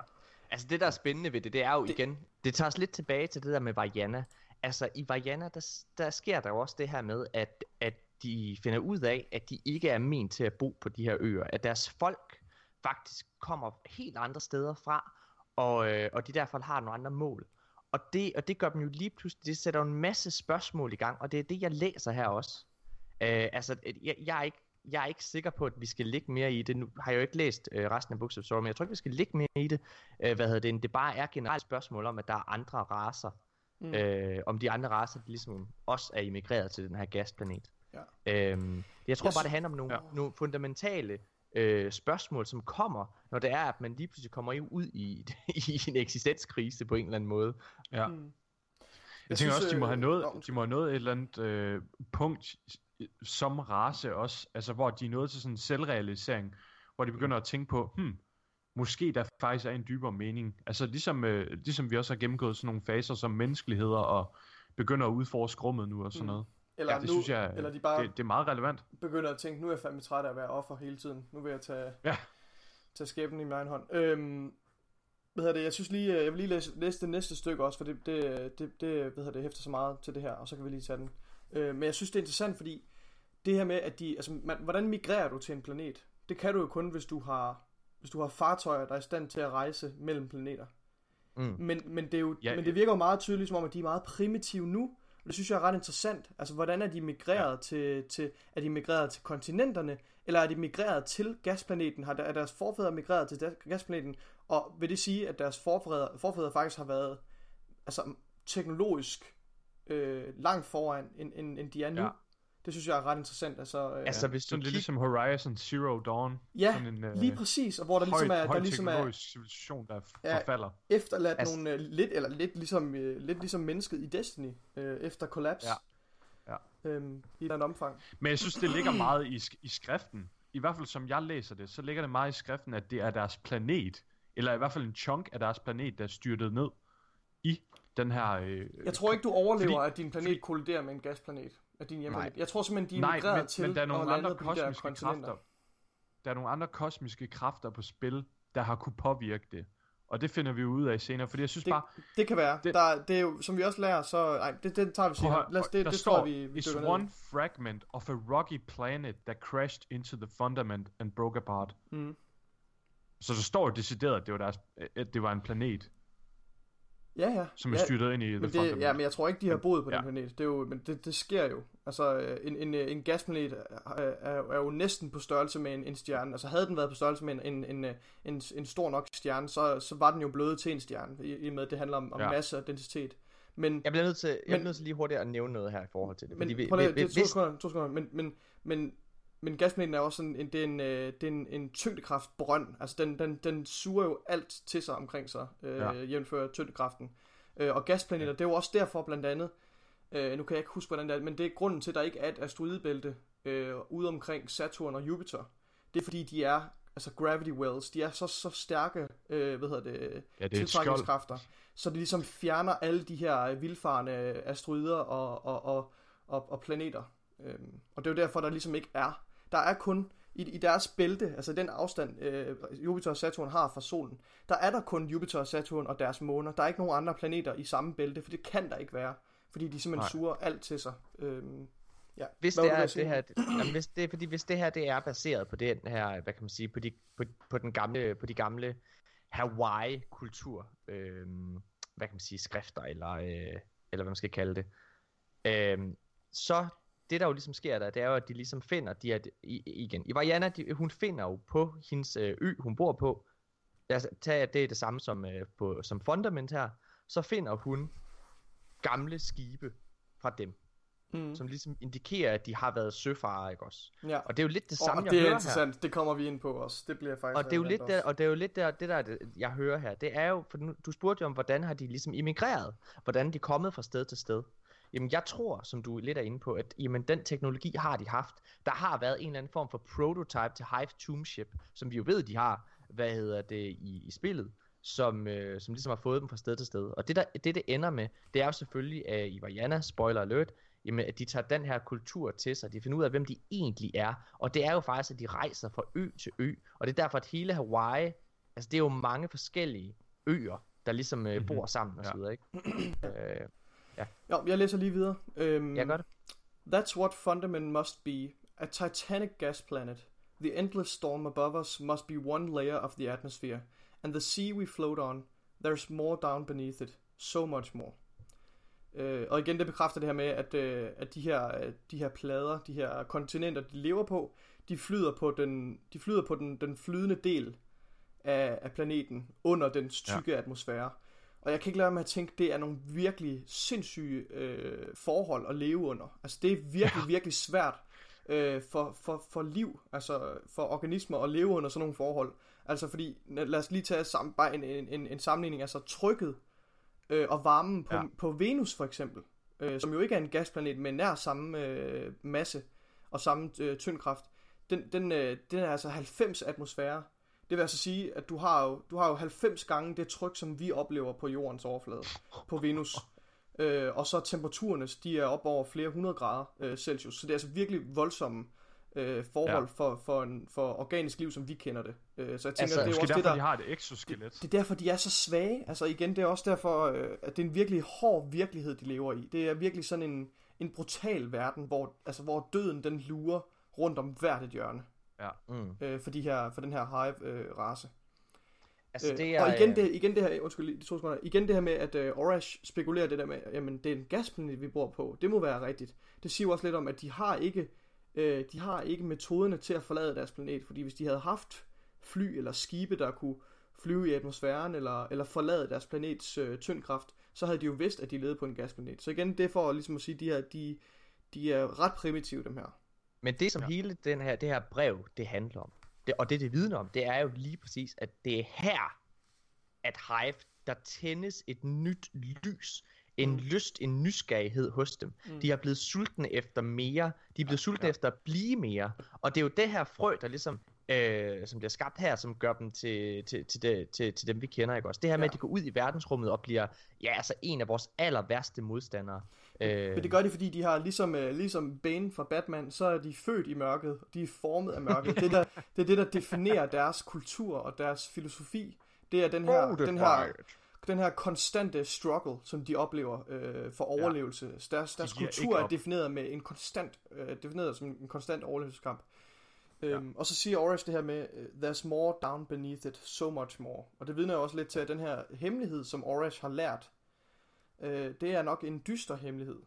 Altså det, der er spændende ved det, det er jo det... igen, det tager os lidt tilbage til det der med Vajana. Altså i Vajana, der, der sker der jo også det her med, at, at de finder ud af, at de ikke er ment til at bo på de her øer. At deres folk faktisk kommer helt andre steder fra, og, øh, og de derfor har nogle andre mål. Og det, og det gør dem jo lige pludselig, det sætter jo en masse spørgsmål i gang, og det er det, jeg læser her også. Øh, altså, jeg, jeg, er ikke, jeg er ikke sikker på, at vi skal ligge mere i det. Nu har jeg jo ikke læst øh, resten af Books of Sorrow, men jeg tror ikke, vi skal ligge mere i det. Øh, hvad hedder det? Det bare er generelt spørgsmål om, at der er andre raser. Mm. Øh, om de andre raser, de ligesom også er immigreret til den her gasplanet. Ja. Øhm, jeg tror Jeg bare, det handler om nogle, ja. nogle fundamentale øh, spørgsmål, som kommer, når det er, at man lige pludselig kommer ud i, [LAUGHS] i en eksistenskrise på en eller anden måde. Ja. Mm. Jeg tænker også, de må øh, have nået, nå, de må have nået et eller andet øh, punkt øh, som race også, altså hvor de er nået til sådan en selvrealisering, hvor de begynder at tænke på, hmm, måske der faktisk er en dybere mening. Altså ligesom, øh, ligesom vi også har gennemgået sådan nogle faser som menneskeligheder og begynder at udforske rummet nu og sådan Mm. noget. Eller, Ja, det nu, synes jeg, eller de bare det, det er meget relevant. begynder at tænke, nu er jeg fandme træt af at være offer hele tiden. Nu vil jeg tage, Ja. tage skæbnen i min egen hånd. Øhm, hvad hedder det, jeg synes lige, øh, jeg vil lige læse, læse det næste stykke også, for det, det, det, det hvad hedder det, hæfter så meget til det her, og så kan vi lige tage den. Øh, men jeg synes, det er interessant, fordi det her med, at de, altså, man, hvordan migrerer du til en planet? Det kan du jo kun, hvis du har, hvis du har fartøjer, der er i stand til at rejse mellem planeter. Mm. Men, men, det er jo, Ja, ja, men det virker jo meget tydeligt, som om, at de er meget primitive nu. Og det synes jeg er ret interessant. Altså, hvordan er de migreret ja. til, til... Er de migreret til kontinenterne? Eller er de migreret til gasplaneten? Har der, er deres forfædre migreret til gasplaneten? Og vil det sige, at deres forfædre, forfædre faktisk har været altså, teknologisk øh, langt foran, end, end, end de er nu? Ja. Det synes jeg er ret interessant. Altså, øh, Altså, hvis du Sådan lidt kig... ligesom Horizon Zero Dawn. ja, sådan en, øh, lige præcis. Og hvor der ligesom højt, er, der højt ligesom er civilisation, der Ja. forfalder. efterladt Altså- nogle øh, lidt, eller lidt ligesom, øh, lidt ligesom mennesket i Destiny, øh, efter kollaps. Ja. Ja. Øhm, I et eller andet omfang. Men jeg synes, det ligger meget i, i skriften. I hvert fald som jeg læser det, så ligger det meget i skriften, at det er deres planet, eller i hvert fald en chunk af deres planet, der er styrtet ned i den her... Øh, Jeg tror ikke, du overlever, Fordi- at din planet fordi- kolliderer med en gasplanet. Af din hjemplanet. Nej. Jeg tror simpelthen, de er Nej, men, til men der er nogle andre de kosmiske kontinenter. kræfter. Der er nogle andre kosmiske kræfter på spil, der har kunne påvirke det. Og det finder vi ud af senere, fordi jeg synes Det- bare, Det kan være. Det- der, det er jo, som vi også lærer, så... Nej, det, det tager vi senere. Lad os, det, der det står, vi, vi is dykker ned. one fragment of a rocky planet that crashed into the fundament and broke apart. Mm. Så der står jo decideret, at det var, deres, at det var en planet, Ja, ja. som er ja, styrtet ind i men det, ja, men jeg tror ikke, de har boet på ja. den planet. Det er jo, men det, det sker jo. Altså, øh, en, en, en gasplanet er, er, er jo næsten på størrelse med en, en stjerne. Altså, havde den været på størrelse med en, en, en, en, en stor nok stjerne, så, så var den jo blevet til en stjerne, i, i med, at det handler om, om Ja. masse og densitet. Men, Jeg bliver nødt til, jeg Men- bliver nødt til lige hurtigt at nævne noget her i forhold til det. men vi, prøv lige, vi, det er to hvis, sekunder, to sekunder. Men, men, men, men gasplaneten er også sådan en, det er en, øh, det er en, en tyngdekraftbrønd. Altså, den, den, den suger jo alt til sig omkring sig, øh, Ja. ja. jævnfører tyngdekraften. Øh, og gasplaneter, det er jo også derfor blandt andet, øh, nu kan jeg ikke huske, hvordan det er, men det er grunden til, at der ikke er et asteroidebælte øh, ude omkring Saturn og Jupiter. Det er fordi, de er, altså gravity wells, de er så, så stærke, øh, hvad hedder det, ja, det er tiltrækningskræfter, så det ligesom fjerner alle de her øh, vildfarende asteroider og, og, og, og, og planeter. Øhm, og det er jo derfor, der ligesom ikke er. Der er kun i, i deres bælte, altså den afstand øh, Jupiter og Saturn har fra solen, der er der kun Jupiter og Saturn og deres måner. Der er ikke nogen andre planeter i samme bælte, for det kan der ikke være. Fordi de simpelthen Nej. Suger alt til sig. Øhm, ja. hvis Hvad det er, at sige? det her, det, jamen, hvis det er, fordi hvis det her det er baseret på den her, hvad kan man sige, på de, på, på den gamle, på de gamle Hawaii-kultur, øh, hvad kan man sige, skrifter, eller, øh, eller hvad man skal kalde det, øh, så det der jo ligesom sker der, det er jo, at de ligesom finder, de er, i, igen, i Variana, de, hun finder jo på hendes øh, ø, hun bor på, tage, at det er det samme som, øh, på, som fundament her, så finder hun gamle skibe fra dem, Mm. som ligesom indikerer, at de har været søfarere, ikke også? Ja. Og det er jo lidt det samme, og jeg det er hører interessant. Det kommer vi ind på også. Det bliver faktisk her. Og det er jo lidt der, og det er jo lidt der, det der, jeg hører her, det er jo, for nu, du spurgte jo om, hvordan har de ligesom immigreret? Hvordan er de kommet fra sted til sted? Jamen jeg tror, som du lidt er inde på, at jamen, den teknologi har de haft. Der har været en eller anden form for prototype til Hive Tomb Ship, som vi jo ved, de har, hvad hedder det, i, i spillet, som, øh, som ligesom har fået dem fra sted til sted. Og det, der, det, det ender med, det er jo selvfølgelig, at i Variana, spoiler alert, jamen, at de tager den her kultur til sig, de finder ud af, hvem de egentlig er, og det er jo faktisk, at de rejser fra ø til ø, og det er derfor, at hele Hawaii, altså det er jo mange forskellige øer, der ligesom øh, bor sammen og så videre, ikke? [CLEARS THROAT] øh, Jo, jeg læser lige videre. Øhm, jeg gør det. That's what fundament must be. A titanic gas planet. The endless storm above us must be one layer of the atmosphere. And the sea we float on, there's more down beneath it. So much more. Øh, og igen, det bekræfter det her med, at, øh, at de, her, øh, de her plader, de her kontinenter, de lever på, de flyder på den, de flyder på den, den flydende del af, af planeten under den tykke ja. atmosfære. Og jeg kan ikke lade med at tænke, det er nogle virkelig sindssyge øh, forhold at leve under. Altså det er virkelig, ja. virkelig svært øh, for, for, for liv, altså for organismer at leve under sådan nogle forhold. Altså fordi, lad os lige tage sammen, bare en, en, en, en sammenligning, altså trykket øh, og varmen på, ja. På Venus for eksempel, øh, som jo ikke er en gasplanet, men nær samme øh, masse og samme øh, tyngdkraft, den, den, øh, den er altså 90 atmosfære. Det vil altså sige, at du har, jo, du har jo 90 gange det tryk, som vi oplever på jordens overflade på Venus. [LAUGHS] Øh, og så temperaturerne, de er op over flere hundrede grader øh, Celsius. Så det er altså virkelig voldsomme øh, forhold ja. For, for, en, for organisk liv, som vi kender det. Øh, så jeg tænker, Altså, det er også derfor, det, der... de har et exoskelet. Det er derfor, de er så svage. Altså igen, det er også derfor, øh, at det er en virkelig hård virkelighed, de lever i. Det er virkelig sådan en, en brutal verden, hvor, altså, hvor døden den lurer rundt om hvert et hjørne Mm. øh, for, de her, for den her hive-race. Altså, Øh, det er, og igen øh, det, igen det her, undskyld lige, de to sekunder, igen det her med, at øh, Orash spekulerer det der med, jamen det er en gasplanet, vi bor på, det må være rigtigt. Det siger jo også lidt om, at de har ikke, øh, de har ikke metoderne til at forlade deres planet, fordi hvis de havde haft fly eller skibe, der kunne flyve i atmosfæren, eller, eller forlade deres planets øh, tyngdkraft, så havde de jo vidst, at de levede på en gasplanet. Så igen, det er for ligesom at sige, at de, her, de, de er ret primitive, dem her. Men det som ja. hele den her, det her brev, det handler om, det, og det det vidner om, det er jo lige præcis, at det er her, at Hive, der tændes et nyt lys, en mm. lyst, en nysgerrighed hos dem. Mm. De er blevet sultne efter mere, de er blevet sultne ja. efter at blive mere, og det er jo det her frø, der ligesom, øh, som bliver skabt her, som gør dem til, til, til, det, til, til dem, vi kender, ikke også? Det her med, Ja. at de går ud i verdensrummet og bliver, ja, altså en af vores aller værste modstandere. Øh, Men det gør de, fordi de har, ligesom, øh, ligesom Bane fra Batman, så er de født i mørket. De er formet af mørket. det, der, [LAUGHS] det er det, der definerer deres kultur og deres filosofi. Det er den her, den her, den her konstante struggle, som de oplever øh, for overlevelse. Deres, deres giver kultur er defineret med en konstant, øh, defineret som en konstant overlevelseskamp. Øhm, og så siger Oris det her med, øh, there's more down beneath it, so much more. Og det vidner jo også lidt til, at den her hemmelighed, som Oris har lært, øh, det er nok en dyster hemmelighed.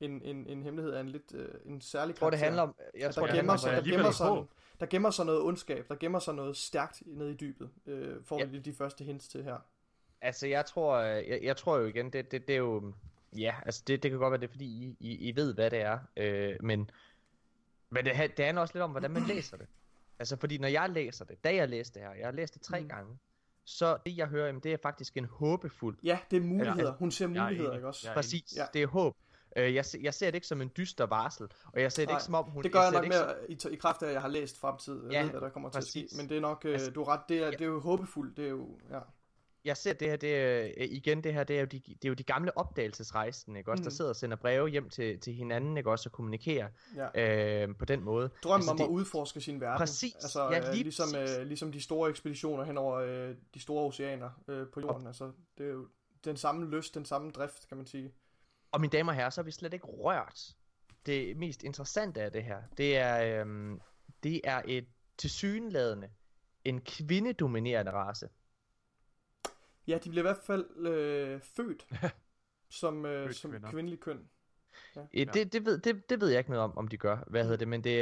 En, en, en hemmelighed af en lidt øh, en særlig jeg tror, det karakter. handler om, jeg At tror, der, gemmer sig, der gemmer sig, der gemmer sig noget ondskab, der gemmer sig noget stærkt nede i dybet, øh, får Ja. vi de første hints til her. Altså, jeg tror, øh, jeg, jeg tror jo igen, det, det, det er jo... Ja, altså, det, det kan godt være, det er, fordi I, I, I ved, hvad det er. Øh, men men det, det handler også lidt om, hvordan man [CLEARS THROAT] læser det. Altså, fordi når jeg læser det, da jeg læste det her, jeg har læst det tre Mm. gange, så det, jeg hører, jamen, det er faktisk en håbefuld. Ja, det er muligheder. Ja. Hun ser Jeg er muligheder, ikke også? Jeg Præcis, Ja. det er håb. Øh, jeg, jeg ser det ikke som en dyster varsel, og jeg ser det Nej, ikke som om, hun... Det gør jeg ser nok ikke som- mere i, i kraft af, at jeg har læst fremtid. Jeg Ja, ved, hvad der kommer til at ske. præcis. Men det er nok, øh, Altså, du er ret, det er, ja. det er jo håbefuldt. Det er jo, ja. Jeg ser det her, det er, øh, igen det her, det er jo de, det er jo de gamle opdagelsesrejsende, ikke også, mm. der sidder og sender breve hjem til, til hinanden, ikke også, og kommunikerer ja. øh, på den måde. Drømmen altså, om det- at udforske sin verden. Præcis. Altså, Ja, øh, lige ligesom, præcis. øh, ligesom de store ekspeditioner hen over øh, de store oceaner øh, på jorden. Altså, det er jo den samme lyst, den samme drift, kan man sige. Og mine damer og herrer, så har vi slet ikke rørt det mest interessante af det her. Det er, øhm, det er et tilsyneladende en kvindedominerende race. Ja, de bliver i hvert fald øh, født [LAUGHS] som, øh, Født som kvinder. kvindelig køn. Ja. Det, det, ved, det, det ved jeg ikke noget om, om de gør. Hvad hedder det? Men det, øh,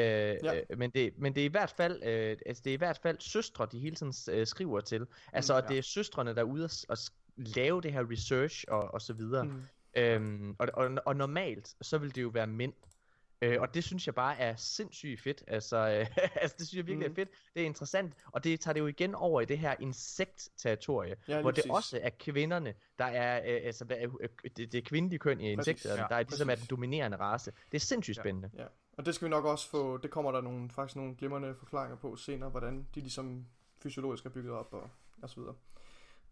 Ja. ja. men det, men det er i hvert fald, øh, altså det er i hvert fald søstre, de hele tiden øh, skriver til. Altså, Mm, at det er søstrene, der er ude og, lave det her research og, og så videre. Mm. Øhm, og, og, og normalt, så vil det jo være mænd. Øh, og det synes jeg bare er sindssygt fedt. Altså, øh, [LAUGHS] altså det synes jeg virkelig Mm. er fedt. Det er interessant. Og det tager det jo igen over i det her insekt-territorie. Ja, hvor det præcis. også er kvinderne, der er, øh, altså hvad er, øh, det, det er kvindelige køn i Præcis. insekter, Ja, der er ligesom er præcis. den dominerende race. Det er sindssygt Ja. spændende. Ja, og det skal vi nok også få, det kommer der nogle, faktisk nogle glimrende forklaringer på senere, hvordan de ligesom fysiologisk er bygget op og, og så videre.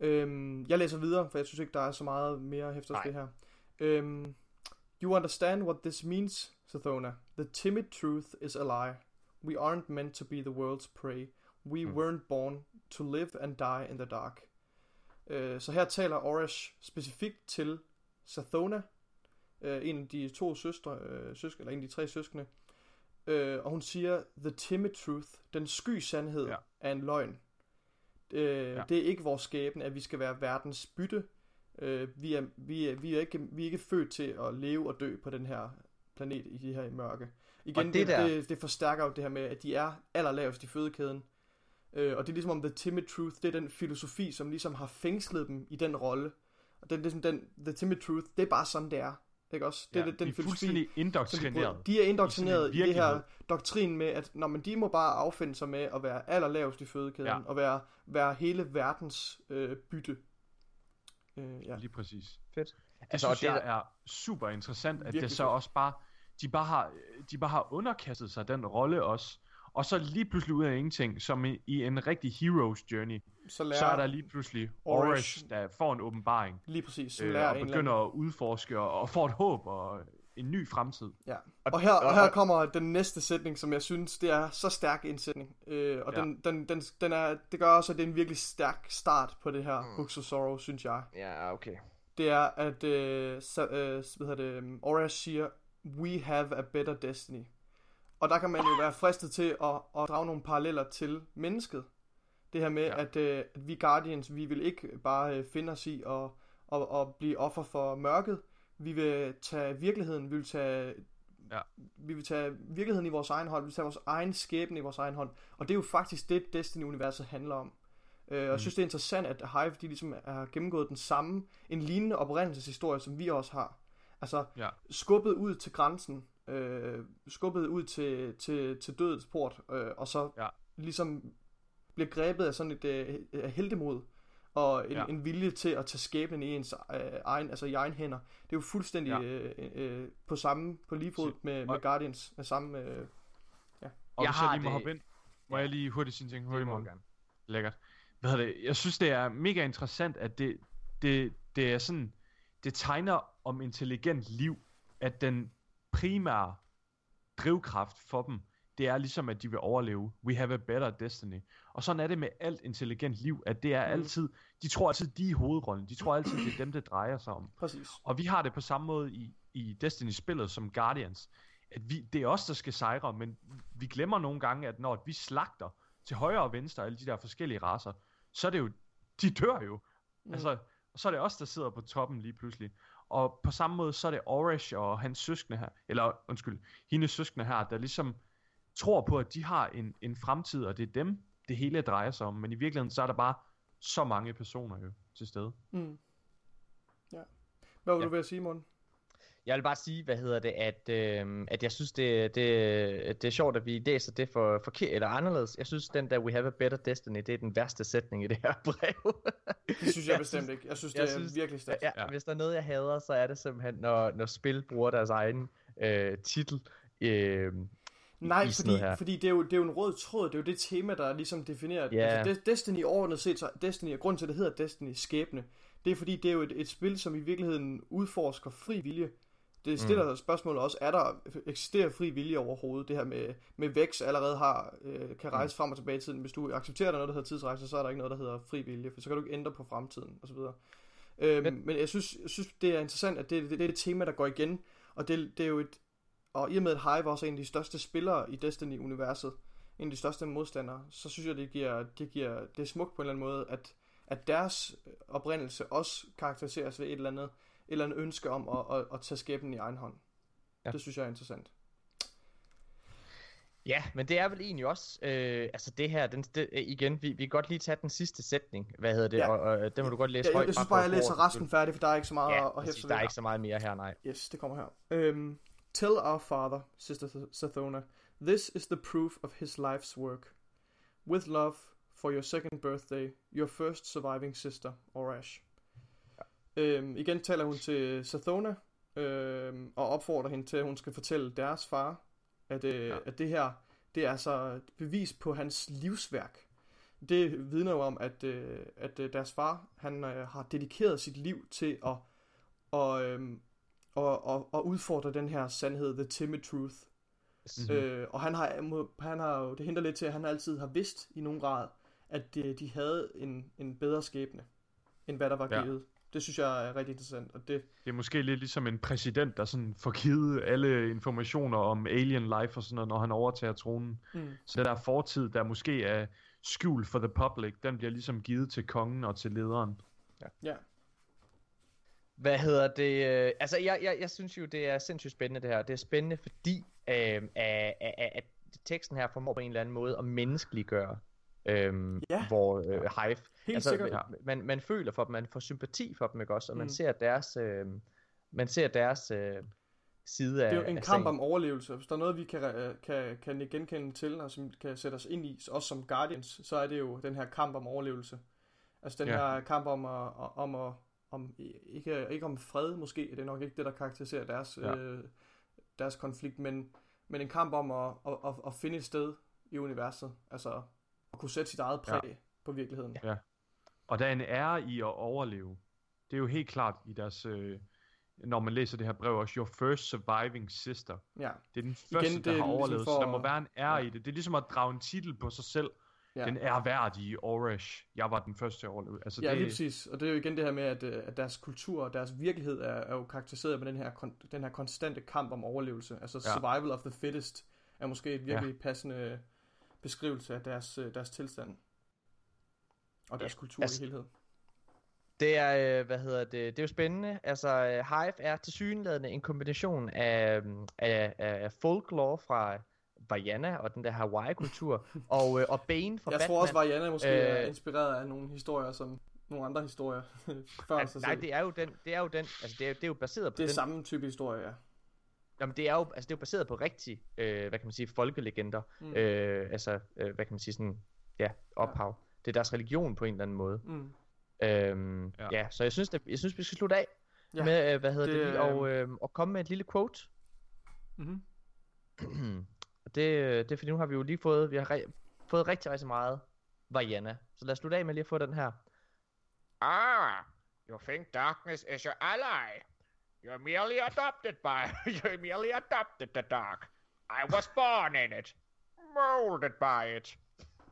Øhm, jeg læser videre, for jeg synes ikke, der er så meget mere hæfter det her. Øhm, You understand what this means, Sathona. The timid truth is a lie. We aren't meant to be the world's prey. We Mm. weren't born to live and die in the dark. Øh, så her taler Oresh specifikt til Sathona, øh, en af de to søstre, øh, søskende, eller en af de tre søskende, øh, og hun siger, the timid truth, den sky sandhed Ja. er en løgn. Øh, Ja. Det er ikke vores skæbne, at vi skal være verdens bytte. Øh, vi, er, vi, er, vi, er ikke, vi er ikke født til at leve og dø på den her planet i det her mørke. Igen, Og det, der- det, det forstærker jo det her med, at de er allerlavest i fødekæden. Øh, og det er ligesom om The Timid Truth, det er den filosofi, som ligesom har fængslet dem i den rolle. Og den, ligesom den, The Timid Truth, det er bare sådan, det er. Ikke også? Det ja, er den de er filosofi, fuldstændig de, indoktrineret. bruger. de er indoktrineret i i, det her doktrin med, at når man, de må bare affinde sig med at være allerlavest i fødekæden, Ja. og være, være hele verdens øh, bytte. Øh, ja. Lige præcis. Fedt. Det Altså, altså, og synes det jeg er super interessant, at det så fedt. også bare, de bare har, de bare har underkastet sig den rolle også. Og så lige pludselig ud af ingenting, som i, i en rigtig hero's journey, Så lærer så er der lige pludselig Oresh, der får en åbenbaring, lige præcis, som øh, lærer og en eller begynder at udforske, og, og får et håb og en ny fremtid. Ja. Og her, og her kommer den næste sætning, som jeg synes, det er så stærk en sætning. Øh, og Ja. den, den, den, den er, det gør også, at det er en virkelig stærk start på det her mm. Books of Sorrow, synes jeg. Ja, okay. Det er, at øh, så, øh, hvad hedder det, Oresh siger, We have a better destiny. Og der kan man jo være fristet til at, at drage nogle paralleller til mennesket. Det her med, ja. Ja. at, øh, at vi Guardians, vi vil ikke bare øh, finde os i at, at, at blive offer for mørket. Vi vil tage virkeligheden, vi vil tage, Ja. vi vil tage virkeligheden i vores egen hånd, vi vil tage vores egen skæbne i vores egen hånd. Og det er jo faktisk det, Destiny-universet handler om. Øh, og jeg Mm. synes, det er interessant, at Hive de ligesom har gennemgået den samme, en lignende oprindelseshistorie, som vi også har. Altså, Ja. skubbet ud til grænsen, øh, skubbet ud til, til, til dødets port, øh, og så Ja. ligesom bliver grebet af sådan et øh, heldemod, og en, ja. Ja. en vilje til at tage skæbnen i ens øh, egen, altså i egen hænder. Det er jo fuldstændig Ja. øh, øh, på samme, på lige fod med, med Og- Guardians, med samme, øh, Og Jeg hvis har jeg lige må det- hoppe ind, må Ja. jeg lige hurtigt sige en ting? Det Hurtigt, må Morten. gerne. Lækkert. Hvad hedder det? Jeg synes, det er mega interessant, at det, det, det er sådan, det tegner om intelligent liv, at den primære drivkraft for dem, det er ligesom, at de vil overleve. We have a better destiny. Og sådan er det med alt intelligent liv, at det er Mm. altid, de tror altid, de er i hovedrollen. De tror altid, det er dem, det drejer sig om. præcis. Og vi har det på samme måde i, i Destiny-spillet som Guardians. At vi, det er os, der skal sejre, men vi glemmer nogle gange, at når vi slagter til højre og venstre, alle de der forskellige raser, så er det jo, de dør jo. Mm. Altså, så er det os, der sidder på toppen lige pludselig. Og på samme måde, så er det Oresh og hans søskende her, eller undskyld, hendes søskende her, der ligesom tror på, at de har en, en fremtid, og det er dem, det hele drejer sig om. Men i virkeligheden, så er der bare så mange personer jo til stede. Mm. Ja. Hvad var Ja. du ved at sige, Morten? Jeg vil bare sige, hvad hedder det, at, øh, at jeg synes, det, det, det er sjovt, at vi læser det for forkert eller anderledes. Jeg synes, den der We have a better destiny, det er den værste sætning i det her [LAUGHS] brev. Det synes jeg, Jeg bestemt synes- ikke. Jeg synes, det jeg er synes- virkelig stærkt. ja, Ja. ja. Hvis der er noget, jeg hader, så er det simpelthen, når, når spil bruger deres egen øh, titel. Øh, Nej, i fordi, her. fordi det, er jo, det er jo en rød tråd, det er jo det tema, der ligesom definerer, Ja. altså De- Destiny overordnet set, så Destiny, og grunden til, at det hedder Destiny skæbne, det er fordi, det er jo et, et spil, som i virkeligheden udforsker fri vilje. Det stiller mm. spørgsmålet også, er der, eksisterer fri vilje overhovedet? Det her med, med Vex allerede har, øh, kan rejse mm. frem og tilbage i tiden. Hvis du accepterer, der er noget, der hedder tidsrejse, så er der ikke noget, der hedder fri vilje, for så kan du ikke ændre på fremtiden, osv. Øhm, men jeg synes, jeg synes, det er interessant, at det, det, det er et tema, der går igen, og det, det er jo et, og i og med at Hive også er en af de største spillere i Destiny-universet, en af de største modstandere, så synes jeg, det giver, det giver det er smukt på en eller anden måde, at, at deres oprindelse også karakteriseres ved et eller andet, et eller andet ønske om at, at, at tage skæbnen i egen hånd. Ja. Ja. Det synes jeg er interessant. Ja, men det er vel egentlig også, øh, altså det her, den, det, øh, igen, vi, vi kan godt lige tage den sidste sætning, hvad hedder det, Ja. ja. og, og den må du godt læse Jeg, jeg, højt. jeg synes bare jeg læser resten færdig, for der er ikke så meget Ja, at, hæfte der er ikke så meget mere her, nej. Yes, det kommer her. Um, Tell our father, Sister Th- Sathona, this is the proof of his life's work. With love for your second birthday, your first surviving sister, Orash. Um, igen taler hun til Sathona, um, og opfordrer hende til, at hun skal fortælle deres far, at, uh, ja. at det her, det er altså bevis på hans livsværk. Det vidner jo om, at, uh, at uh, deres far, han uh, har dedikeret sit liv til at, og, øhm, og, og, og udfordre den her sandhed, the timid truth. Mhm. Øh, og han har, han har jo, det henter lidt til, at han altid har vidst i nogen grad, at de, de havde en, en bedre skæbne, end hvad der var Ja. givet. Det synes jeg er rigtig interessant, og det, Det er måske lidt ligesom en præsident, der sådan får givet alle informationer om alien life og sådan noget, når han overtager tronen. mm, Så der fortid, der måske er skjult for the public, den bliver ligesom givet til kongen og til lederen. ja, Hvad hedder det? øh, Altså, jeg, jeg, jeg synes jo, det er sindssygt spændende det her. Det er spændende, fordi øh, at, at, at teksten her formår på en eller anden måde at menneskeliggøre øh, Ja. hvor øh, Hive. helt altså, sikkert. ja. man, man føler for dem, man får sympati for dem, ikke også? Og man Mm. ser deres, øh, man ser deres øh, side af Det er jo en kamp sagen. om overlevelse. Hvis der er noget, vi kan, øh, kan, kan genkende til, og som kan sætte os ind i, også som Guardians, så er det jo den her kamp om overlevelse. Altså den Ja. her kamp om at, om at om, ikke, ikke om fred måske, det er nok ikke det, der karakteriserer deres, Ja. øh, deres konflikt, men, men en kamp om at, at, at, at finde et sted i universet, altså at kunne sætte sit eget præg ja. på virkeligheden. Ja. Og der er en ære i at overleve. Det er jo helt klart i deres, øh, når man læser det her brev også, your first surviving sister. Ja, Det er den første, det der er har ligesom overlevet, for så der må være en ære ja. i det. Det er ligesom at drage en titel på sig selv. Ja. Ja. Den ærværdige Oresh. Jeg var den første, der overlevede. Altså, ja det, lige præcis. Og det er jo igen det her med, at, øh, at deres kultur og deres virkelighed er, er jo karakteriseret med den her, kon, den her konstante kamp om overlevelse. Altså Ja. survival of the fittest er måske et virkelig ja. passende beskrivelse af deres, øh, deres tilstand. Og deres kultur altså- i helhed. Det er, øh, hvad hedder det, det er jo spændende. Altså, Hive er tilsyneladende en kombination af, af, af folklore fra Vajana og den der Hawaii-kultur, og, øh, og Bane fra Jeg Batman. tror også, Variana måske øh, er Øh, inspireret af nogle historier, som nogle andre historier [LAUGHS] før sig Nej, selv. det er jo den, det er jo den, altså det er, det er jo baseret på det er den, samme type historie, ja. jamen det er jo, altså det er jo baseret på rigtig, øh, hvad kan man sige, folkelegender, Mm. øh, altså, øh, hvad kan man sige, sådan, ja, ophav. Det er deres religion på en eller anden måde. Mm. Øhm, ja. Ja. ja, så jeg synes, det, jeg synes, vi skal slutte af Ja, ja. med, øh, hvad hedder det, det, det lige, og, øh, og komme med et lille quote. [CLEARS THROAT] Mm-hmm. Og det, øh, det er fordi, nu har vi jo lige fået, vi har re- fået rigtig, rigtig meget Vajana. Så lad os slutte af med lige at få den her. Ah, you think darkness is your ally? You're merely adopted by. [LAUGHS] You're merely adopted the dark. I was born in it, molded by it.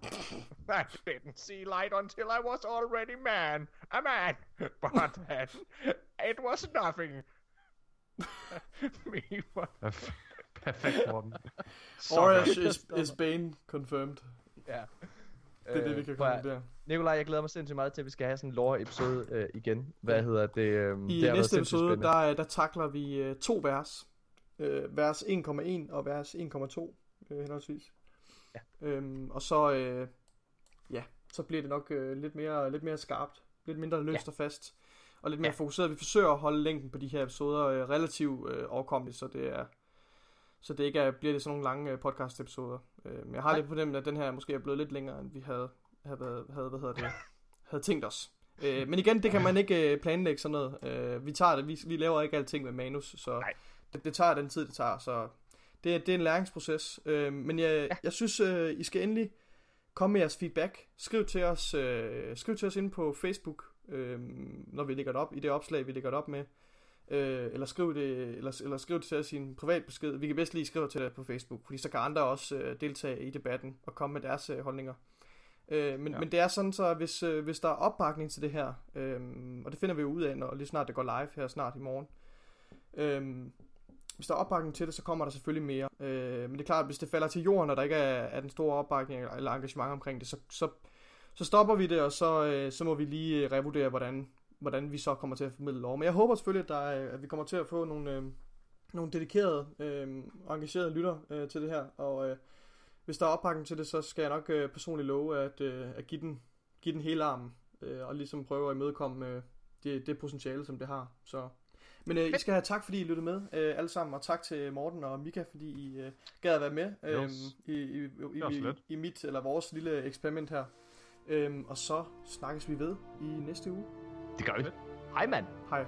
[LAUGHS] I didn't see light until I was already man, a man. [LAUGHS] But then it was nothing. Me, Perfekt, Morten. [LAUGHS] Orange [LAUGHS] is, is Bane confirmed. Ja. Det er det, vi kan konkludere. Nikolaj, jeg glæder mig sindssygt meget til, at vi skal have sådan en lore-episode øh, igen. Hvad hedder det? Øh, I det næste episode, der, der takler vi øh, to vers. Øh, vers 1,1 og vers 1,2 øh, henholdsvis. Ja. Øhm, og så, øh, ja, så bliver det nok øh, lidt, mere, lidt mere skarpt. Lidt mindre løst Ja. og fast. Og lidt mere Ja. fokuseret. Vi forsøger at holde længden på de her episoder øh, relativt øh, overkommeligt, så det er så det ikke er, bliver det sådan nogle lange øh, podcast episoder. Øh, men jeg har Nej. lidt på dem, at den her måske er blevet lidt længere, end vi havde, havde, havde, hvad hedder det, [LAUGHS] havde tænkt os. Øh, men igen, det kan man ikke øh, planlægge sådan noget. Øh, vi tager det, vi, vi laver ikke alting med manus, så Nej. det, det tager den tid, det tager. Så det, er- det er en læringsproces. Øh, men jeg, ja. jeg synes, øh, I skal endelig komme med jeres feedback. Skriv til os, øh, skriv til os inde på Facebook, øh, når vi lægger det op, i det opslag, vi lægger det op med. Øh, eller, skriv det, eller, eller skriv det til os i en privat besked. Vi kan bedst lige skrive til det på Facebook, fordi så kan andre også øh, deltage i debatten og komme med deres øh, holdninger. Øh, men, ja. Men det er sådan så, hvis, øh, hvis der er opbakning til det her, øh, og det finder vi jo ud af, når lige snart det går live her snart i morgen. Øh, hvis der er opbakning til det, så kommer der selvfølgelig mere. Øh, men det er klart, at hvis det falder til jorden, og der ikke er, er den store opbakning eller, eller engagement omkring det, så, så, så stopper vi det, og så, øh, så må vi lige øh, revurdere, hvordan, hvordan vi så kommer til at formidle lov. Men jeg håber selvfølgelig, at, der er, at vi kommer til at få nogle, øh, nogle dedikerede øh, engagerede lytter øh, til det her. Og øh, hvis der er opbakning til det, så skal jeg nok øh, personligt love at, øh, at give, den, give den hele armen. Øh, og ligesom prøve at imødekomme øh, det, det potentiale, som det har. Så men øh, I skal have tak, fordi I lyttede med øh, alle sammen, og tak til Morten og Mika, fordi I øh, gad at være med øh, s- i, i, i, i, i mit eller vores lille eksperiment her. Øhm, og så snakkes vi ved i næste uge. Det gør vi. Hej mand. Hej.